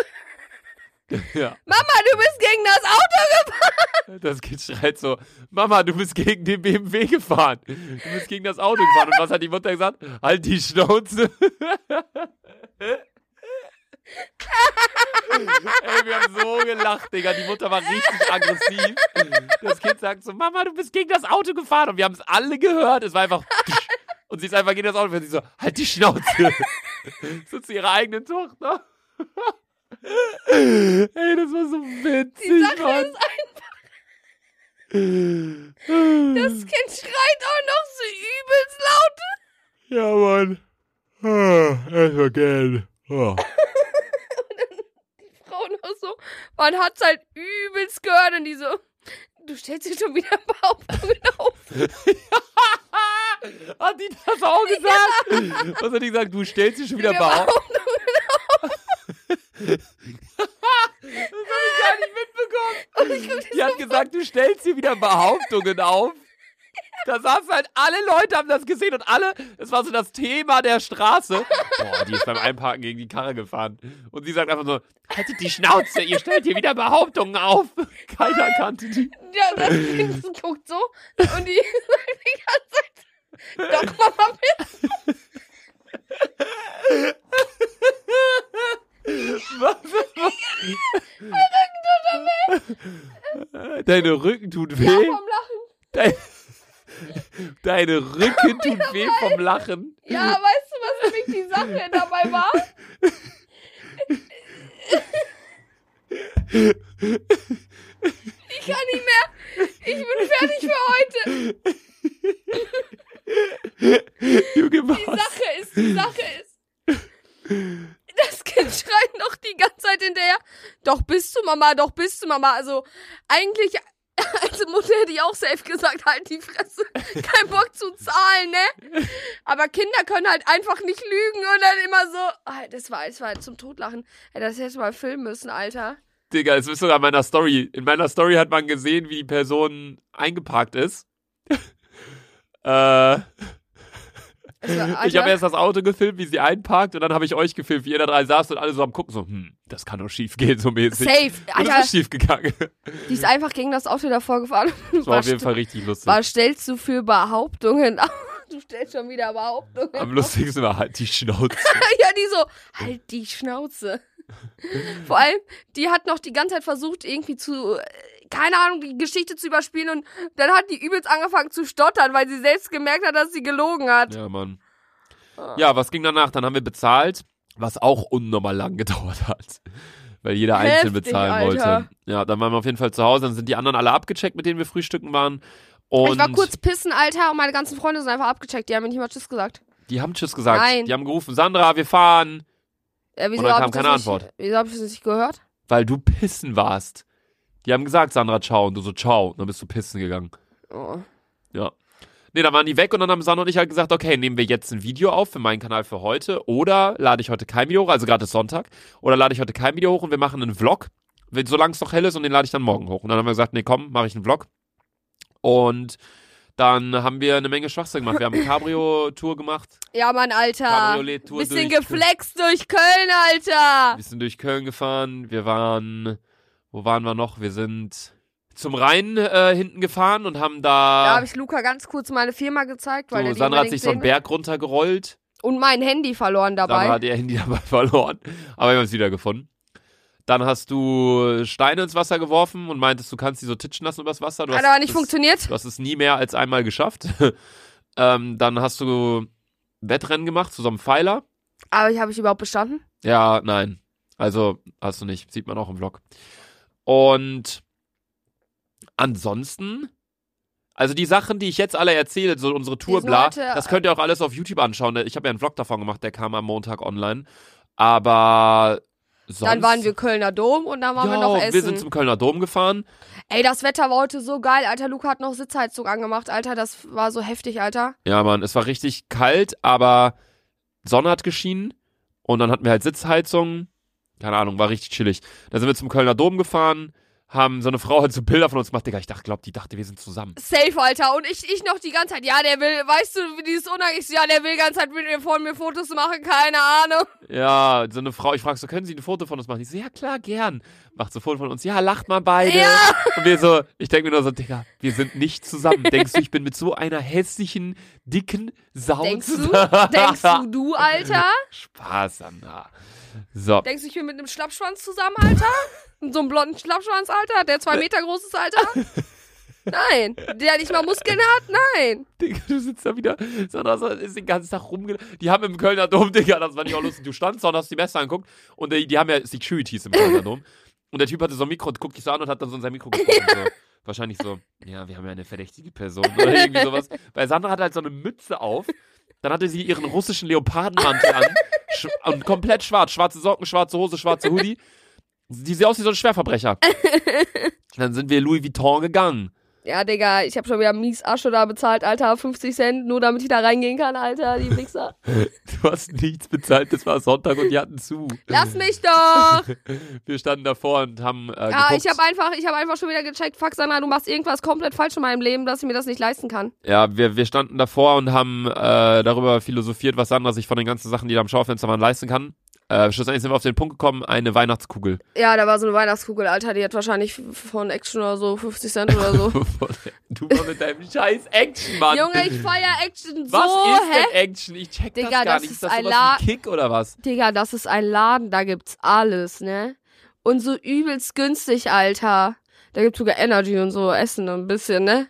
<laughs> Ja. Mama, du bist gegen das Auto. Das Kind schreit so, Mama, du bist gegen den BMW gefahren. Du bist gegen das Auto gefahren. Und was hat die Mutter gesagt? Halt die Schnauze. <laughs> Ey, wir haben so gelacht, Digga. Die Mutter war richtig aggressiv. Das Kind sagt so, Mama, du bist gegen das Auto gefahren. Und wir haben es alle gehört. Es war einfach... Und sie ist einfach gegen das Auto gefahren. Sie so, halt die Schnauze. So zu ihrer eigenen Tochter. Ey, das war so witzig, Die Sache Mann. ist einfach, das Kind schreit auch noch so übelst laut. Ja, Mann. Ah, erstmal gern. Oh. Noch so, man hat's halt übelst gehört und die so, du stellst dir schon wieder Behauptungen auf. <laughs> Hat die das auch gesagt? Was hat die gesagt? Du stellst dich schon wieder Behauptungen. <laughs> Das hab ich gar nicht mitbekommen. Die hat gesagt, du stellst hier wieder Behauptungen auf. Da saßen halt alle Leute, haben das gesehen und alle, es war so das Thema der Straße. Boah, die ist beim Einparken gegen die Karre gefahren. Und sie sagt einfach so, haltet die Schnauze, ihr stellt hier wieder Behauptungen auf. <laughs> Keiner kannte die. Ja, das Kind guckt so und die sagt <laughs> die ganze Zeit, doch Mama, bitte. <laughs> Was? Deine Rücken tut Ja, weh. vom Lachen. Dein, deine Rücken tut weh vom Lachen. Ja, weißt du, was nämlich die Sache <laughs> dabei war? Ich kann nicht mehr. Ich bin fertig für heute. Die? Sache ist, die Sache ist. Das Kind schreit noch die ganze Zeit hinterher. Doch bist du Mama, doch bist du Mama. Also eigentlich <laughs> als Mutter hätte ich auch safe gesagt, halt die Fresse. <laughs> Kein Bock zu zahlen, ne? Aber Kinder können halt einfach nicht lügen und dann immer so. Ah, das war, das war zum Totlachen. Ey, das hätte mal filmen müssen, Alter. Digga, es ist sogar in meiner Story. In meiner Story hat man gesehen, wie die Person eingeparkt ist. <laughs> äh, Ich habe erst das Auto gefilmt, wie sie einparkt und dann habe ich euch gefilmt, wie ihr da drei saßt und alle so am gucken, so, hm, das kann doch schief gehen, so mäßig. Safe. Und es Alter, ist schief gegangen. die ist einfach gegen das Auto davor gefahren. <laughs> Das war auf jeden Fall richtig lustig. Was stellst du für Behauptungen auf? <laughs> Du stellst schon wieder Behauptungen Am lustigsten war halt die Schnauze. <laughs> Ja, die so, halt die Schnauze. Vor allem, die hat noch die ganze Zeit versucht, irgendwie zu, äh, keine Ahnung, die Geschichte zu überspielen und dann hat die übelst angefangen zu stottern, weil sie selbst gemerkt hat, dass sie gelogen hat. Ja, Mann. Ja, was ging danach? Dann haben wir bezahlt, was auch unnormal lang <laughs> gedauert hat. Weil jeder einzeln bezahlen Alter. wollte. Ja, dann waren wir auf jeden Fall zu Hause, dann sind die anderen alle abgecheckt, mit denen wir frühstücken waren. Und ich war kurz pissen, Alter, und meine ganzen Freunde sind einfach abgecheckt. Die haben mir nicht mal Tschüss gesagt. die haben Tschüss gesagt. Nein. Die haben gerufen, Sandra, wir fahren. Äh, wieso Und dann kam keine nicht, Antwort. Wieso hab ich das nicht gehört? Weil du pissen warst. Die haben gesagt, Sandra, ciao. Und du so, ciao. Und dann bist du pissen gegangen. Oh. Ja. Nee, dann waren die weg und dann haben Sandra und ich halt gesagt, okay, nehmen wir jetzt ein Video auf für meinen Kanal für heute oder lade ich heute kein Video hoch, also gerade ist Sonntag, oder lade ich heute kein Video hoch und wir machen einen Vlog, solange es noch hell ist und den lade ich dann morgen hoch. Und dann haben wir gesagt, nee, komm, mache ich einen Vlog. Und dann haben wir eine Menge Schwachsinn gemacht. Wir haben eine Cabrio-Tour gemacht, Ja, Mann, Alter. Cabriolet-Tour Bisschen durch- geflext durch Köln, Alter. Wir sind durch Köln gefahren. Wir waren, wo waren wir noch? Wir sind zum Rhein äh, hinten gefahren und haben Da da, habe ich Luca ganz kurz meine Firma gezeigt, weil so, er die Sandra hat sich so einen. Berg runtergerollt. Und mein Handy verloren Sandra dabei. hat ihr Handy <laughs> dabei verloren. Aber wir haben es wieder gefunden. Dann hast du Steine ins Wasser geworfen und meintest, du kannst die so titschen lassen übers Wasser. Du Hat aber nicht es- funktioniert. Du hast es nie mehr als einmal geschafft. <laughs> ähm, dann hast du Wettrennen gemacht zu so einem Pfeiler. Aber ich habe ich überhaupt bestanden? Ja, nein. Also hast du nicht. Sieht man auch im Vlog. Und ansonsten, also die Sachen, die ich jetzt alle erzähle, so unsere Tour, bla, das könnt ihr auch alles auf YouTube anschauen. Ich habe ja einen Vlog davon gemacht, der kam am Montag online. Aber sonst. Dann waren wir Kölner Dom und dann waren ja, wir noch essen. wir sind zum Kölner Dom gefahren. Ey, das Wetter war heute so geil, Alter. Luca hat noch Sitzheizung angemacht, Alter. Das war so heftig, Alter. Ja, Mann, es war richtig kalt, aber Sonne hat geschienen und dann hatten wir halt Sitzheizung. Keine Ahnung, war richtig chillig. Da sind wir zum Kölner Dom gefahren, haben so eine Frau halt so Bilder von uns gemacht. Digga, ich dachte, glaub, die dachte, wir sind zusammen. Safe, Alter. Und ich, ich noch die ganze Zeit, ja, der will, weißt du, wie dieses Unangst, ja, der will die ganze Zeit mit mir von mir Fotos machen, keine Ahnung. Ja, so eine Frau, ich frag so, können Sie ein Foto von uns machen? Die so, ja klar, gern. Macht so ein Foto von uns, ja, lacht mal beide. Ja. Und wir so, ich denke mir nur so, Digga, wir sind nicht zusammen. Denkst du, ich bin mit so einer hässlichen, dicken Sau Denkst du? Denkst du, du, <laughs> Alter? Spaß, Sandra. So. Denkst du, ich bin mit einem Schlappschwanz zusammen, Alter? <laughs> Mit so einem blonden Schlappschwanz, Alter? Der zwei Meter groß ist, Alter? <laughs> Nein. Der nicht mal Muskeln hat? Nein. Digga, du sitzt da wieder. Sandra ist den ganzen Tag rumge... Die haben im Kölner Dom, <laughs> Digga, das war nicht auch lustig. Du standst da und hast die Messer angeguckt und die, die haben ja Securities im Kölner Dom. Und der Typ hatte so ein Mikro und guckt dich so an und hat dann so in sein Mikro gesprochen. So. Wahrscheinlich so, ja, wir haben ja eine verdächtige Person oder irgendwie sowas. Weil Sandra hatte halt so eine Mütze auf. Dann hatte sie ihren russischen Leopardenmantel an. Und komplett schwarz. Schwarze Socken, schwarze Hose, schwarze Hoodie. Die sieht aus wie so ein Schwerverbrecher. <laughs> Dann sind wir Louis Vuitton gegangen. Ja, Digga, ich hab schon wieder mies Asche da bezahlt, Alter. 50 Cent, nur damit ich da reingehen kann, Alter. Die Wichser. <laughs> Du hast nichts bezahlt, das war Sonntag und die hatten zu. Lass mich doch! <laughs> Wir standen davor und haben äh, Ja, geguckt. ich habe einfach, ich hab einfach schon wieder gecheckt, fuck, Sandra, du machst irgendwas komplett falsch in meinem Leben, dass ich mir das nicht leisten kann. ja, wir, wir standen davor und haben äh, darüber philosophiert, was Sandra sich von den ganzen Sachen, die da am Schaufenster waren, leisten kann. Äh, schlussendlich sind wir auf den Punkt gekommen, eine Weihnachtskugel. Ja, da war so eine Weihnachtskugel, Alter, die hat wahrscheinlich von Action oder so 50 Cent oder so. <laughs> du mal mit deinem scheiß Action, Mann. Junge, ich feier Action so, was ist hä? denn Action? Ich check das Digga, gar das nicht. ist Ist das ein sowas wie Kick oder was? Digga, das ist ein Laden, da gibt's alles, ne? Und so übelst günstig, Alter. Da gibt's sogar Energy und so Essen und ein bisschen, ne?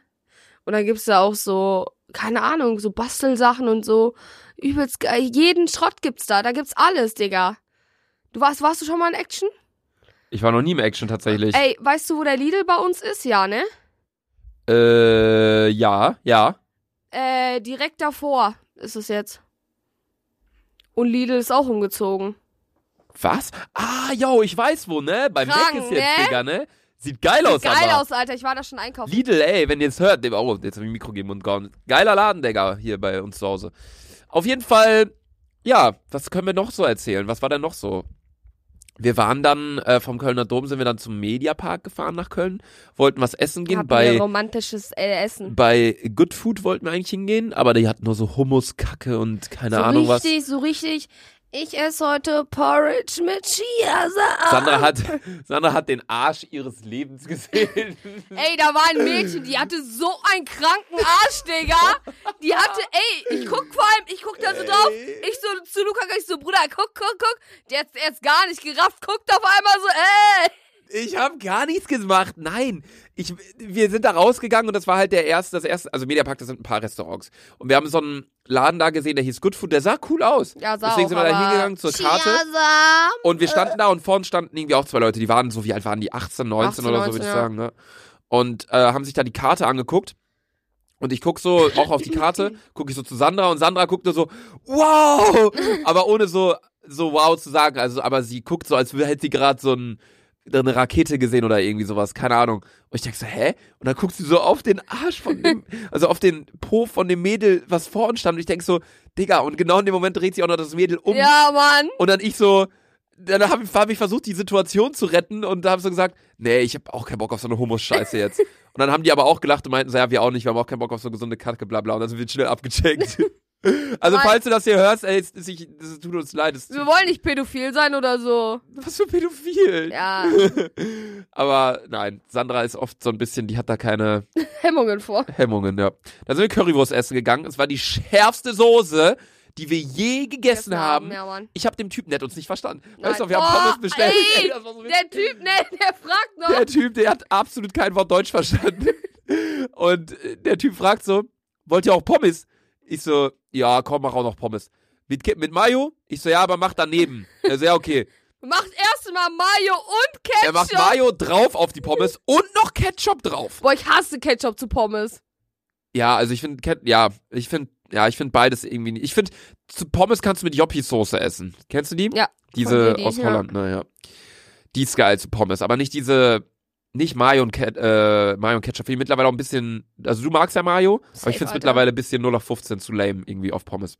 Und dann gibt's da auch so, keine Ahnung, so Bastelsachen und so. Übelst geil. Jeden Schrott gibt's da. Da gibt's alles, Digga. Du warst, warst du schon mal in Action? Ich war noch nie im Action tatsächlich. Ey, weißt du, wo der Lidl bei uns ist? Ja, ne? Äh, ja, ja. Äh, direkt davor ist es jetzt. Und Lidl ist auch umgezogen. Was? Ah, yo, ich weiß wo, ne? Beim Krank, Mac ist jetzt, ne? Digga, ne? Sieht geil aus, Geil aber. aus, Alter. Ich war da schon einkaufen. Lidl, ey, wenn ihr es hört, oh, jetzt hab ich ein Mikro geben und gauen. Geiler Laden, Digga, hier bei uns zu Hause. Auf jeden Fall, ja, was können wir noch so erzählen? Was war denn noch so? wir waren dann äh, vom Kölner Dom, sind wir dann zum Mediapark gefahren nach Köln, wollten was essen gehen. Habt bei, ihr romantisches äh, Essen. bei Good Food wollten wir eigentlich hingehen, aber die hatten nur so Hummuskacke und keine so Ahnung was. richtig, so richtig. Ich esse heute Porridge mit Chiasamen. Sandra hat, Sandra hat den Arsch ihres Lebens gesehen. Ey, da war ein Mädchen, die hatte so einen kranken Arsch, Digga. Die hatte, ey, ich guck vor allem, ich guck da so drauf. Ich so zu Luca, ich so, Bruder, guck, guck, guck. Der hat jetzt gar nicht gerafft, guckt auf einmal so, ey. Ich habe gar nichts gemacht. Nein, ich, wir sind da rausgegangen und das war halt der erste, das erste, also Mediapark, das sind ein paar Restaurants. Und wir haben so einen Laden da gesehen, der hieß Good Food, der sah cool aus. Ja, sah Deswegen auch, sind wir da hingegangen zur Karte. Chiasamen. Und wir standen da und vorne standen irgendwie auch zwei Leute, die waren so, wie alt waren die? 18, 19 18, oder so, 19, würde ich ja. sagen. Ne? Und äh, haben sich da die Karte angeguckt. Und ich guck so auch auf die Karte, <laughs> gucke ich so zu Sandra und Sandra guckt nur so, wow! Aber ohne so, so wow zu sagen. Also, aber sie guckt so, als hätte sie gerade so ein, eine Rakete gesehen oder irgendwie sowas, keine Ahnung. Und ich denk so, hä? Und dann guckt sie so auf den Arsch von dem, <laughs> also auf den Po von dem Mädel, was vor uns stand. Und ich denk so, Digga, und genau in dem Moment dreht sich auch noch das Mädel um. Ja, Mann. Und dann ich so, dann habe hab ich versucht, die Situation zu retten und da habe so gesagt, nee, ich habe auch keinen Bock auf so eine Hummus-Scheiße jetzt. <laughs> und dann haben die aber auch gelacht und meinten so, ja, wir auch nicht, wir haben auch keinen Bock auf so gesunde Kacke, bla bla. Und dann sind wir schnell abgecheckt. <laughs> also Mann. falls du das hier hörst, ey, es, es, es tut uns leid. Es, Wir wollen nicht pädophil sein oder so. was für Pädophil. Ja, <laughs> aber nein, Sandra ist oft so ein bisschen, die hat da keine <laughs> Hemmungen vor. Hemmungen, ja. Dann sind wir Currywurst essen gegangen. Es war die schärfste Soße, die wir je gegessen haben. Ja. Ich habe dem Typen net uns nicht verstanden. Nein. Weißt du, wir haben Boah, Pommes bestellt. ey, <laughs> war so Der Typ, ne, der fragt noch. der Typ, der hat absolut kein Wort Deutsch verstanden. Und der Typ fragt so, wollt ihr auch Pommes? Ich so, ja, komm, mach auch noch Pommes. Mit, mit Mayo? Ich so, ja, aber mach daneben. Er so, ja, okay. Macht erstmal Mayo und Ketchup. Er macht Mayo drauf auf die Pommes und noch Ketchup drauf. Boah, ich hasse Ketchup zu Pommes. Ja, also ich finde, ja, ich finde, ja, ich finde beides irgendwie nicht. Ich finde, zu Pommes kannst du mit Joppi-Soße essen. Kennst du die? Ja, Diese Didi, aus ja. Holland, naja. Die ist geil zu Pommes, aber nicht diese, nicht Mayo und, Ket, äh, Mayo und Ketchup. Finde ich mittlerweile auch ein bisschen, also du magst ja Mayo, aber Safe, ich finde es mittlerweile ein bisschen 0 auf 15 zu lame irgendwie auf Pommes.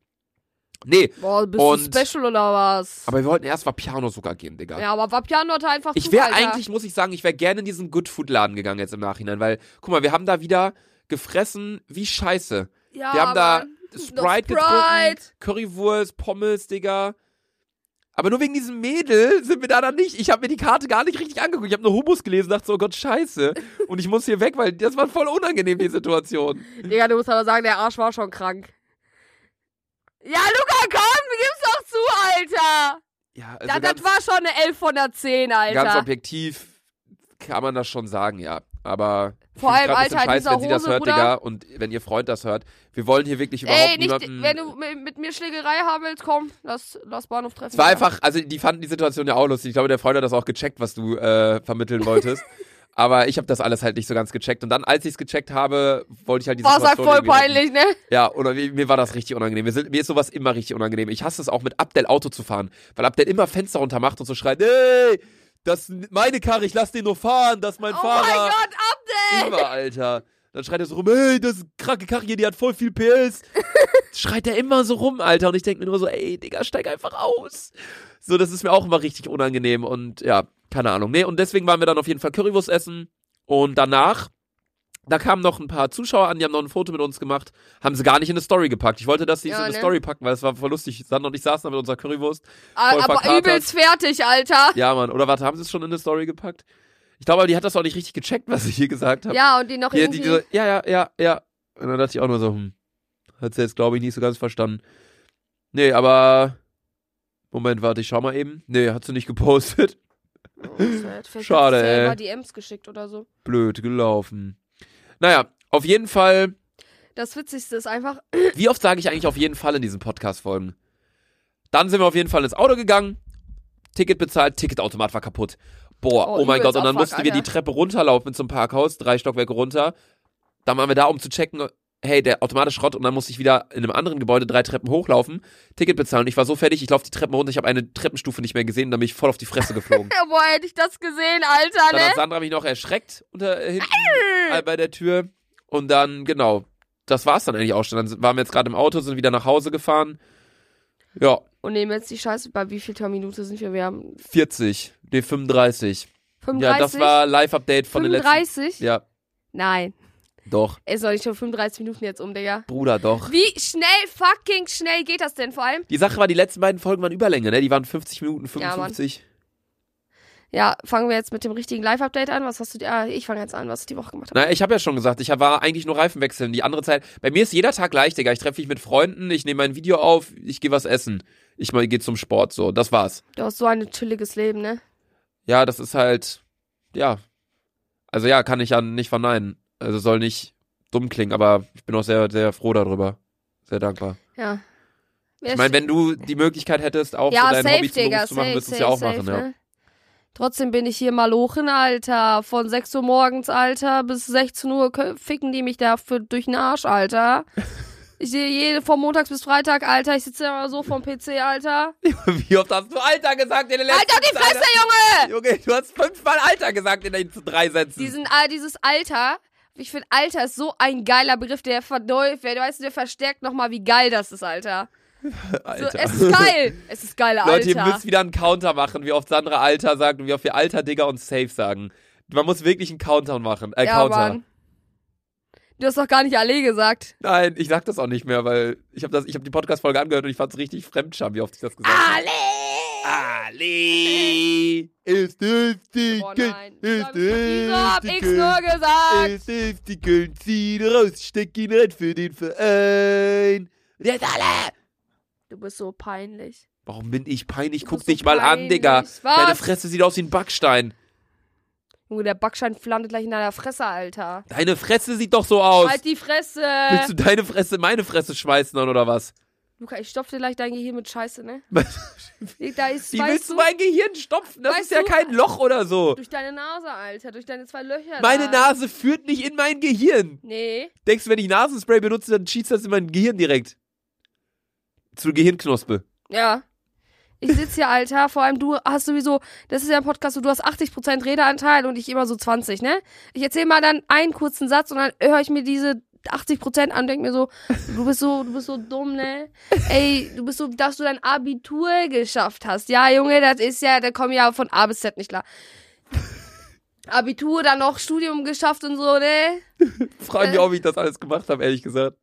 Nee, Boah, bist Und- du Special oder was? aber wir wollten erst Vapiano sogar gehen, Digga. ja, aber Vapiano hatte einfach Ich wäre eigentlich, muss ich sagen, ich wäre gerne in diesen Good Food Laden gegangen jetzt im Nachhinein, weil, guck mal, wir haben da wieder gefressen wie Scheiße. Ja, Wir haben da. Sprite, Noch getrunken, Sprite. Currywurst, Pommes, Digga. Aber nur wegen diesem Mädel sind wir da dann nicht. Ich habe mir die Karte gar nicht richtig angeguckt. Ich habe nur Hummus gelesen, dachte so, oh Gott, scheiße. Und ich muss hier weg, weil das war voll unangenehm, die Situation. Digga, du musst aber sagen, der Arsch war schon krank. Ja, Luca, komm, gib's doch zu, Alter. Ja, also Da, ganz, das war schon eine 11 von der 10, Alter. ganz objektiv kann man das schon sagen, ja. Aber Vor allem, Alter, in scheiße, wenn sie dieser das Hose, hört, Bruder. Digga. Und wenn ihr Freund das hört, wir wollen hier wirklich überhaupt Ey, nicht, niemanden... wenn du mit, mir Schlägerei haben willst, komm, lass, lass Bahnhof treffen. Es war Alter. einfach, also die fanden die Situation ja auch lustig. Ich glaube, der Freund hat das auch gecheckt, was du äh, vermitteln wolltest. <laughs> Aber ich habe das alles halt nicht so ganz gecheckt. Und dann, als ich es gecheckt habe, wollte ich halt die War es halt voll peinlich, ne? Ja, oder mir, war das richtig unangenehm. Mir, sind, mir ist sowas immer richtig unangenehm. Ich hasse es auch mit Abdel Auto zu fahren, weil Abdel immer Fenster runter macht und so schreit, ey, das meine Karre, ich lass den nur fahren, das ist mein Oh Fahrer. mein Gott, Abdel! Immer, Alter. Dann schreit er so rum, ey, das ist eine kranke Karre hier, die hat voll viel PS. <laughs> schreit er immer so rum, Alter. Und ich denke mir nur so, ey, Digga, steig einfach aus. So, das ist mir auch immer richtig unangenehm und ja, keine Ahnung. Nee, und deswegen waren wir dann auf jeden Fall Currywurst essen. Und danach, da kamen noch ein paar Zuschauer an, die haben noch ein Foto mit uns gemacht, haben sie gar nicht in eine Story gepackt. Ich wollte, dass sie es Ja, in eine ne? Story packen, weil es war voll lustig. Sandra und ich saßen da mit unserer Currywurst. Ah, aber verkatert. übelst fertig, Alter. Ja, Mann. Oder warte, haben sie es schon in eine Story gepackt? Ich glaube, die hat das auch nicht richtig gecheckt, was ich hier gesagt habe. Ja, und die noch Die, irgendwie... die, so, ja, ja, ja, ja. Und dann dachte ich auch nur so, hm, hat sie jetzt, glaube ich, nicht so ganz verstanden. Nee, aber. Moment, warte, ich schau mal eben. Nee, hat sie nicht gepostet. Oh, Schade, hat sie selber ey. DMs geschickt oder so. Blöd gelaufen. Naja, auf jeden Fall. Das Witzigste ist einfach, <clears throat> Wie oft sage ich eigentlich auf jeden Fall in diesen Podcast-Folgen? Dann sind wir auf jeden Fall ins Auto gegangen, Ticket bezahlt, Ticketautomat war kaputt. Boah, Oh, oh, mein Gott, und dann mussten wir die. Treppe runterlaufen zum Parkhaus, drei Stockwerke runter. Dann waren wir da, um zu checken, hey, der Automat ist Schrott und dann musste ich wieder in einem anderen Gebäude drei Treppen hochlaufen, Ticket bezahlen. Ich war so fertig, ich laufe die Treppen runter, ich habe eine Treppenstufe nicht mehr gesehen und dann bin ich voll auf die Fresse geflogen. ja, <laughs> boah, hätte ich das gesehen, Alter, Dann ne? hat Sandra mich noch erschreckt unter äh, hinten bei der Tür. Und dann, genau, das war's dann eigentlich auch schon. Dann waren wir jetzt gerade im Auto, sind wieder nach Hause gefahren. Ja, und nehmen jetzt die Scheiße. Bei wie viel Minute sind wir? Wir haben 40. Nee, 35. 35. Ja, das war Live-Update von den letzten. 35? Ja, Nein. Doch. Es soll nicht schon 35 Minuten jetzt um, Digga. Bruder, doch. Wie schnell, fucking schnell geht das denn vor allem? Die Sache war, die letzten beiden Folgen waren Überlänge, ne? Die waren 50 Minuten, Ja, Mann. 55. Ja, fangen wir jetzt mit dem richtigen Live-Update an. Was hast du dir? Ah, ich fange jetzt an, was ich die Woche gemacht habe. naja, ich habe ja schon gesagt, ich war eigentlich nur Reifen wechseln. Die andere Zeit, bei mir ist jeder Tag leicht, Digga. Ich treffe mich mit Freunden, ich nehme ein Video auf, ich gehe was essen. Ich mal gehe zum Sport, so. Das war's. Du hast so ein chilliges Leben, ne? Ja, das ist halt, ja. Also ja, kann ich ja nicht verneinen. Also soll nicht dumm klingen, aber ich bin auch sehr, sehr froh darüber. Sehr dankbar. Ja. Ich meine, wenn du die Möglichkeit hättest, auch ja, so dein safe, Hobby zum Digga, Beruf zu machen, würdest du es ja auch safe, machen, ja. ne? Trotzdem bin ich hier malochen, Alter. Von 6 Uhr morgens, Alter, bis 16 Uhr ficken die mich da für, durch den Arsch, Alter. <laughs> Ich sehe jede von Montags bis Freitag, Alter. Ich sitze immer so vom PC, Alter. Wie oft hast du Alter gesagt in den letzten Alter, die? Fresse, Junge! Junge, du hast fünfmal Alter gesagt in den drei Sätzen. Diesen, äh, dieses Alter, ich finde, Alter ist so ein geiler Begriff, der verdeuft, der, weißt du, der verstärkt nochmal, wie geil das ist, Alter. So, Alter. es ist geil. <laughs> Es ist geil, Alter. Leute, ihr müsst wieder einen Counter machen, wie oft Sandra Alter sagt und wie oft wir Alter, Digger und Safe sagen. Man muss wirklich einen Countdown machen. Äh, ja, Counter. Mann. Du hast doch gar nicht alle gesagt. Nein, ich sag das auch nicht mehr, weil ich habe hab die Podcast-Folge angehört und ich fand's richtig fremdscham, wie oft ich das gesagt habe. Ali ist heftig. Oh nein. Ist Wieso hab ich's nur gesagt? Ist heftig. Zieh raus, steck ihn rein für den Verein. Jetzt alle! Du bist so peinlich. Warum bin ich peinlich? Du Guck bist so dich mal an, peinlich. Digga. Was? Deine Fresse sieht aus wie ein Backstein. Junge, der Backschein landet gleich in deiner Fresse, Alter. Deine Fresse sieht doch so aus. Halt die Fresse. Willst du deine Fresse in meine Fresse schmeißen dann, oder was? Luca, ich stopf dir gleich dein Gehirn mit Scheiße, ne? <laughs> Wie Da ist, willst weißt du mein Gehirn stopfen? Das ist ja du- kein Loch oder so. durch deine Nase, Alter. Durch deine zwei Löcher. Meine da. Nase führt nicht in mein Gehirn. Nee. Denkst du, wenn ich Nasenspray benutze, dann schießt das in mein Gehirn direkt? Zur Gehirnknospe. Ja. Ich sitz hier, Alter. Vor allem du hast sowieso, das ist ja ein Podcast, wo du hast 80% Redeanteil und ich immer so 20, ne? Ich erzähl mal dann einen kurzen Satz und dann höre ich mir diese 80% an und denk mir so, du bist so, du bist so dumm, ne? Ey, du bist so, dass du dein Abitur geschafft hast. Ja, Junge, das ist ja, da kommen ja von A bis Z nicht klar. Abitur, dann noch Studium geschafft und so, ne? <laughs> Frag mich Äh. auch, wie ich das alles gemacht habe, ehrlich gesagt.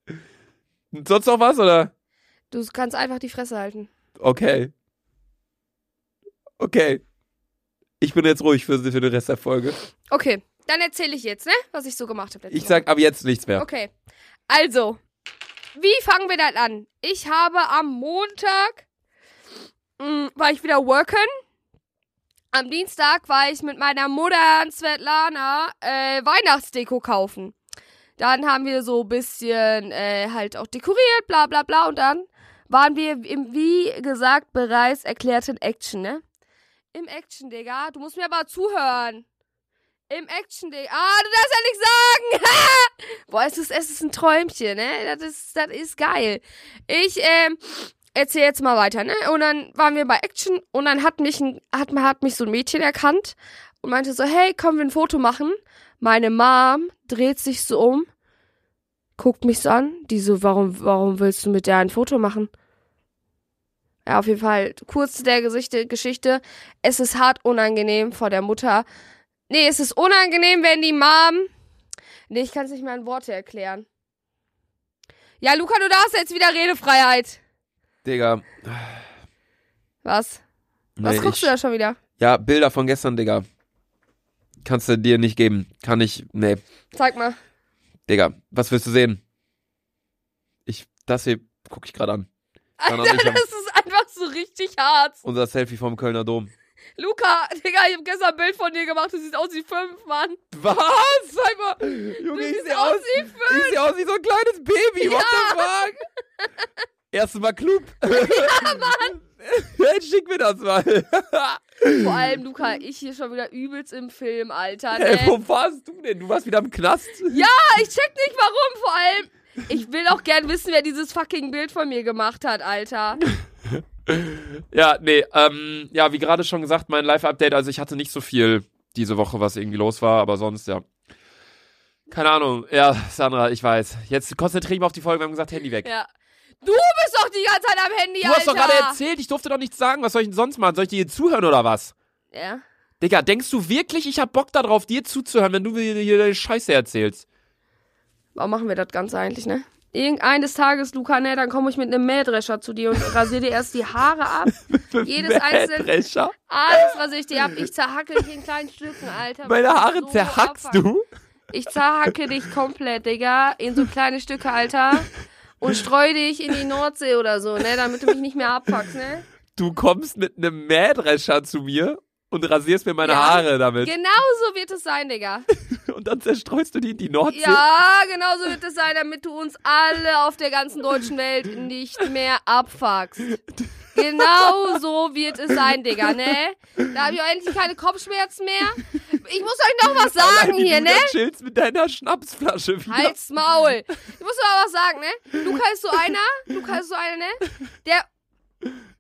Sonst noch was, oder? Du kannst einfach die Fresse halten. Okay. Okay. Ich bin jetzt ruhig für, für den Rest der Folge. Okay, dann erzähle ich jetzt, ne? Was ich so gemacht habe. Ich sag ab jetzt nichts mehr. Okay. Also, wie fangen wir dann an? Ich habe am Montag mh, war ich wieder worken. Am Dienstag war ich mit meiner Mutter und Svetlana äh, Weihnachtsdeko kaufen. Dann haben wir so ein bisschen äh, halt auch dekoriert, bla bla bla. Und dann waren wir im, wie gesagt, bereits erklärten Action, ne? Im Action, Digga. Du musst mir aber zuhören. Im Action, Digga. Ah, du darfst ja nicht sagen. <laughs> Boah, es ist, es ist ein Träumchen, ne? Das ist, das ist geil. Ich, ähm, erzähl jetzt mal weiter, ne? Und dann waren wir bei Action und dann hat mich, ein, hat, hat mich so ein Mädchen erkannt und meinte so, hey, können wir ein Foto machen? Meine Mom dreht sich so um, guckt mich so an, die so, warum, warum willst du mit der ein Foto machen? Ja, auf jeden Fall, kurz zu der Gesichte, Geschichte. Es ist hart unangenehm vor der Mutter. Nee, es ist unangenehm, wenn die Mom. Nee, ich kann es nicht mehr in Worte erklären. Ja, Luca, du darfst jetzt wieder Redefreiheit. Digga. Was? Was Nee, guckst ich, du da schon wieder? Ja, Bilder von gestern, Digga. Kannst du dir nicht geben. Kann ich. Nee. Zeig mal. Digga, was willst du sehen? Ich. Das hier guck ich gerade an. <laughs> Alter, das ist einfach so richtig hart. Unser Selfie vom Kölner Dom. Luca, Digga, ich hab gestern ein Bild von dir gemacht. Du siehst aus wie fünf, Mann. Was? Sag mal. Du Junge, ich siehst sehe aus aus, wie fünf. ich seh aus wie so ein kleines Baby. What the fuck? <laughs> Erstes Mal Club. Ja, Mann. <laughs> Jetzt schick mir das mal. <laughs> Vor allem, Luca, ich hier schon wieder übelst im Film, Alter. Hey, Ne? wo warst du denn? Du warst wieder im Knast? Ja, ich check nicht warum. Vor allem, ich will auch gern wissen, wer dieses fucking Bild von mir gemacht hat, Alter. <laughs> Ja, nee, ähm, ja, wie gerade schon gesagt, mein Live-Update, also ich hatte nicht so viel diese Woche, was irgendwie los war, aber sonst, ja. Keine Ahnung. Ja, Sandra, ich weiß. Jetzt konzentriere ich mich auf die Folge, wir haben gesagt, Handy weg. Ja. Du bist doch die ganze Zeit am Handy, Du Alter. hast doch gerade erzählt, ich durfte doch nichts sagen. Was soll ich denn sonst machen? Soll ich dir hier zuhören oder was? Ja. Digga, denkst du wirklich, ich hab Bock darauf, dir zuzuhören, wenn du mir hier deine Scheiße erzählst? Warum machen wir das Ganze eigentlich, ne? Irgendeines Tages, Luca, ne, dann komme ich mit einem Mähdrescher zu dir und rasiere dir erst die Haare ab. <laughs> Jedes einzelne, Mähdrescher? alles rasiere ich dir ab. Ich zerhacke dich in kleinen Stücken, Alter. Meine Haare so zerhackst du? Ich zerhacke dich komplett, Digga, in so kleine Stücke, Alter. Und streue dich in die Nordsee oder so, ne, damit du mich nicht mehr abfuckst, ne? Du kommst mit einem Mähdrescher zu mir und rasierst mir meine Ja. Haare damit. Genau so wird es sein, Digga. <laughs> Und dann zerstreust du die in die Nordsee. Ja, genau so wird es sein, damit du uns alle auf der ganzen deutschen Welt nicht mehr abfuckst. Genau so wird es sein, Digga, ne? Da habe ich auch endlich keine Kopfschmerzen mehr. Ich muss euch noch was sagen Allein hier, du ne? da chillst mit deiner Schnapsflasche wieder. Halt's Maul. Ich muss mal was sagen, ne? Luca ist so einer, Luca ist so einer, ne? Der,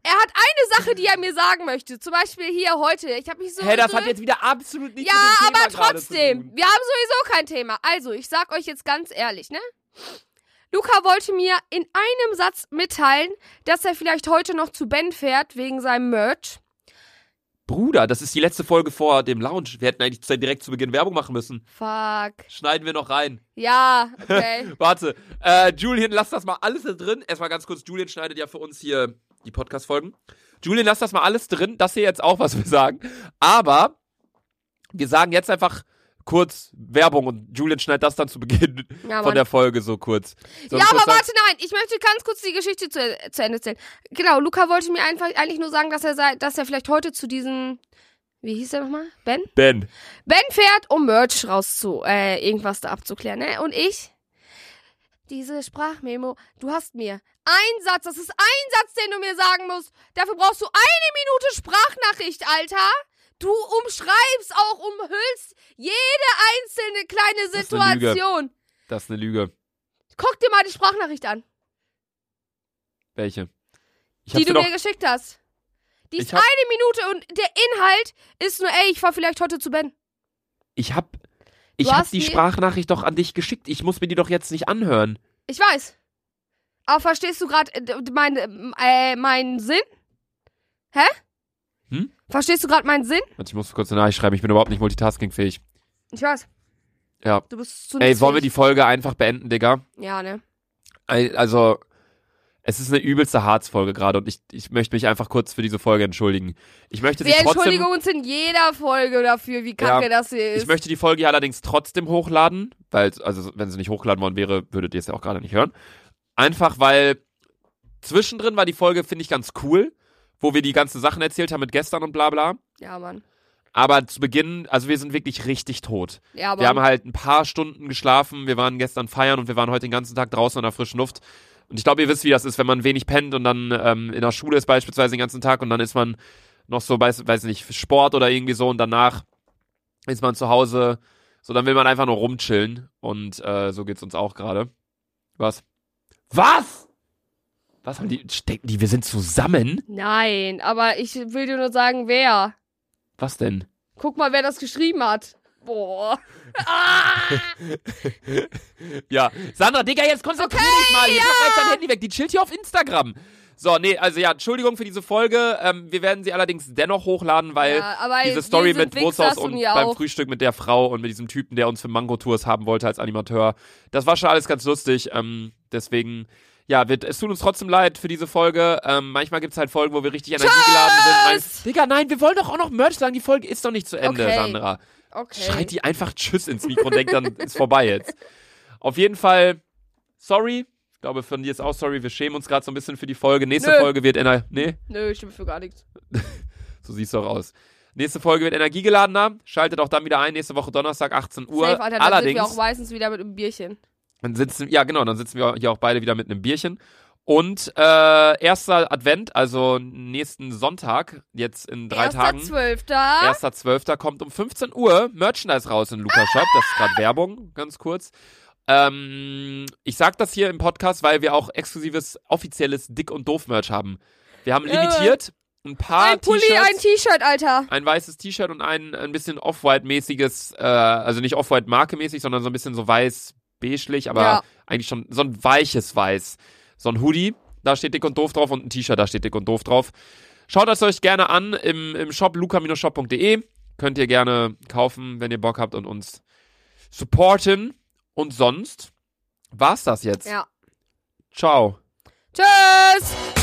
er hat eine Sache, die er mir sagen möchte. Zum Beispiel hier heute. Ich habe mich so... Hä, das so hat jetzt wieder absolut nichts ja, mit dem Thema aber gerade zu trotzdem. Wir haben sowieso kein Thema. Also, ich sag euch jetzt ganz ehrlich, ne? Luca wollte mir in einem Satz mitteilen, dass er vielleicht heute noch zu Ben fährt wegen seinem Merch. Bruder, das ist die letzte Folge vor dem Lounge. Wir hätten eigentlich direkt zu Beginn Werbung machen müssen. Fuck. Schneiden wir noch rein. Ja, <laughs> okay. Warte, äh, Julian, lass das mal alles da drin. Erstmal ganz kurz, Julian schneidet ja für uns hier die Podcast-Folgen. Julian, lass das mal alles drin. Das hier jetzt auch, was wir sagen. Aber wir sagen jetzt einfach kurz Werbung und Julian schneidet das dann zu Beginn Ja, von der Folge so kurz. Sollen ja, aber warte, nein, ich möchte ganz kurz die Geschichte zu, zu Ende erzählen. Genau, Luca wollte mir einfach eigentlich nur sagen, dass er, sei, dass er vielleicht heute zu diesem, wie hieß er nochmal? Ben? Ben. Ben fährt, um Merch rauszu, äh, irgendwas da abzuklären, ne? Und ich, diese Sprachmemo, du hast mir ein Satz, das ist ein Satz, den du mir sagen musst. Dafür brauchst du eine Minute Sprachnachricht, Alter. Du umschreibst auch, umhüllst jede einzelne kleine Das ist eine Lüge. Situation. Das ist eine Lüge. Guck dir mal die Sprachnachricht an, Welche? Die du mir geschickt hast. Die ist eine Minute und der Inhalt ist nur, ey, ich fahr vielleicht heute zu Ben. ich hab, ich hab die Sprachnachricht doch an dich geschickt. Ich muss mir die doch jetzt nicht anhören. Ich weiß. Aber verstehst du gerade meinen äh, meinen Sinn? Hä? Hm? Verstehst du gerade meinen Sinn? Warte, ich muss kurz eine Nachricht schreiben. Ich bin überhaupt nicht multitaskingfähig. Ich weiß. Ja. Du bist zu Ey, wollen wir die. Folge einfach beenden, Digga? Ja, ne? Also, es ist eine übelste Harzfolge gerade und ich, ich möchte mich einfach kurz für diese Folge entschuldigen. Ich möchte sie Wir trotzdem. entschuldigen uns in jeder Folge dafür, wie kacke das hier ist. Ich möchte die Folge allerdings trotzdem hochladen, weil, also, wenn sie nicht hochgeladen worden wäre, würdet ihr es ja auch gerade nicht hören. Einfach, weil zwischendrin war die Folge, finde ich, ganz cool, wo wir die ganzen Sachen erzählt haben mit gestern und bla bla. ja, Mann. Aber zu Beginn, also wir sind wirklich richtig tot. Ja, aber Wir haben halt ein paar Stunden geschlafen, wir waren gestern feiern und wir waren heute den ganzen Tag draußen an der frischen Luft. Und ich glaube, ihr wisst, wie das ist, wenn man wenig pennt und dann ähm, in der Schule ist beispielsweise den ganzen Tag und dann ist man noch so, weiß, weiß nicht, Sport oder irgendwie so und danach ist man zu Hause, so dann will man einfach nur rumchillen und äh, so geht's uns auch gerade. Was? Was? Was haben die, stecken die, wir sind zusammen? Nein, aber ich will dir nur sagen, wer. Was denn? Guck mal, wer das geschrieben hat. Boah. Ah! <laughs> Ja, Sandra, Digga, jetzt konzentrier dich mal. Hier, pack jetzt dein Handy weg. Die chillt hier auf Instagram. So, nee, also ja, Entschuldigung für diese Folge. Ähm, wir werden sie allerdings dennoch hochladen, weil ja, diese Story mit Wichsers und ihr beim. Frühstück mit der Frau und mit diesem Typen, der uns für Mango-Tours haben wollte als Animateur, das war schon alles ganz lustig. Ähm, deswegen, ja, wird, es tut uns trotzdem leid für diese Folge. Ähm, manchmal gibt's halt Folgen, wo wir richtig energiegeladen sind. Mein! Digga, nein, wir wollen doch auch noch Merch sagen. Die Folge ist doch nicht zu Ende, Okay. Sandra. Okay. Schreit die einfach Tschüss ins Mikro und denkt dann, ist vorbei jetzt. Auf jeden Fall, sorry. Ich glaube, von dir ist auch sorry. Wir schämen uns gerade so ein bisschen für die Folge. Nächste Nö. Folge wird Ener Nee, Nö, ich stimme für gar nichts. <laughs> so siehst du auch aus. Nächste Folge wird energiegeladener. Schaltet auch dann wieder ein. Nächste Woche Donnerstag, 18 Uhr. Safe, Alter, dann sind Allerdings, wir auch meistens wieder mit einem Bierchen. dann sitzen, ja genau, dann sitzen wir hier auch beide wieder mit einem Bierchen. Und äh, erster Advent, also nächsten Sonntag, jetzt in drei Tagen. Zwölfter. Erster Zwölfter kommt um 15 Uhr Merchandise raus in Luca Shop. Das ist gerade Werbung, ganz kurz. Ähm, ich sag das hier im Podcast, weil wir auch exklusives, offizielles Dick- und Doof-Merch haben. Wir haben Ja. limitiert ein paar Ein Pulli, ein T-Shirt, Alter. ein weißes T-Shirt und ein, ein bisschen Off-White-mäßiges, äh, also nicht Off-White-Marke-mäßig, sondern so ein bisschen so weiß-beigelig, aber Ja. eigentlich schon so ein weiches Weiß. So ein Hoodie. da steht dick und doof drauf und ein T-Shirt, da steht dick und doof drauf. Schaut es euch gerne an im, im Shop luca-shop.de. Könnt ihr gerne kaufen, wenn ihr Bock habt und uns supporten. Und sonst war's das jetzt. Ja. Ciao. Tschüss!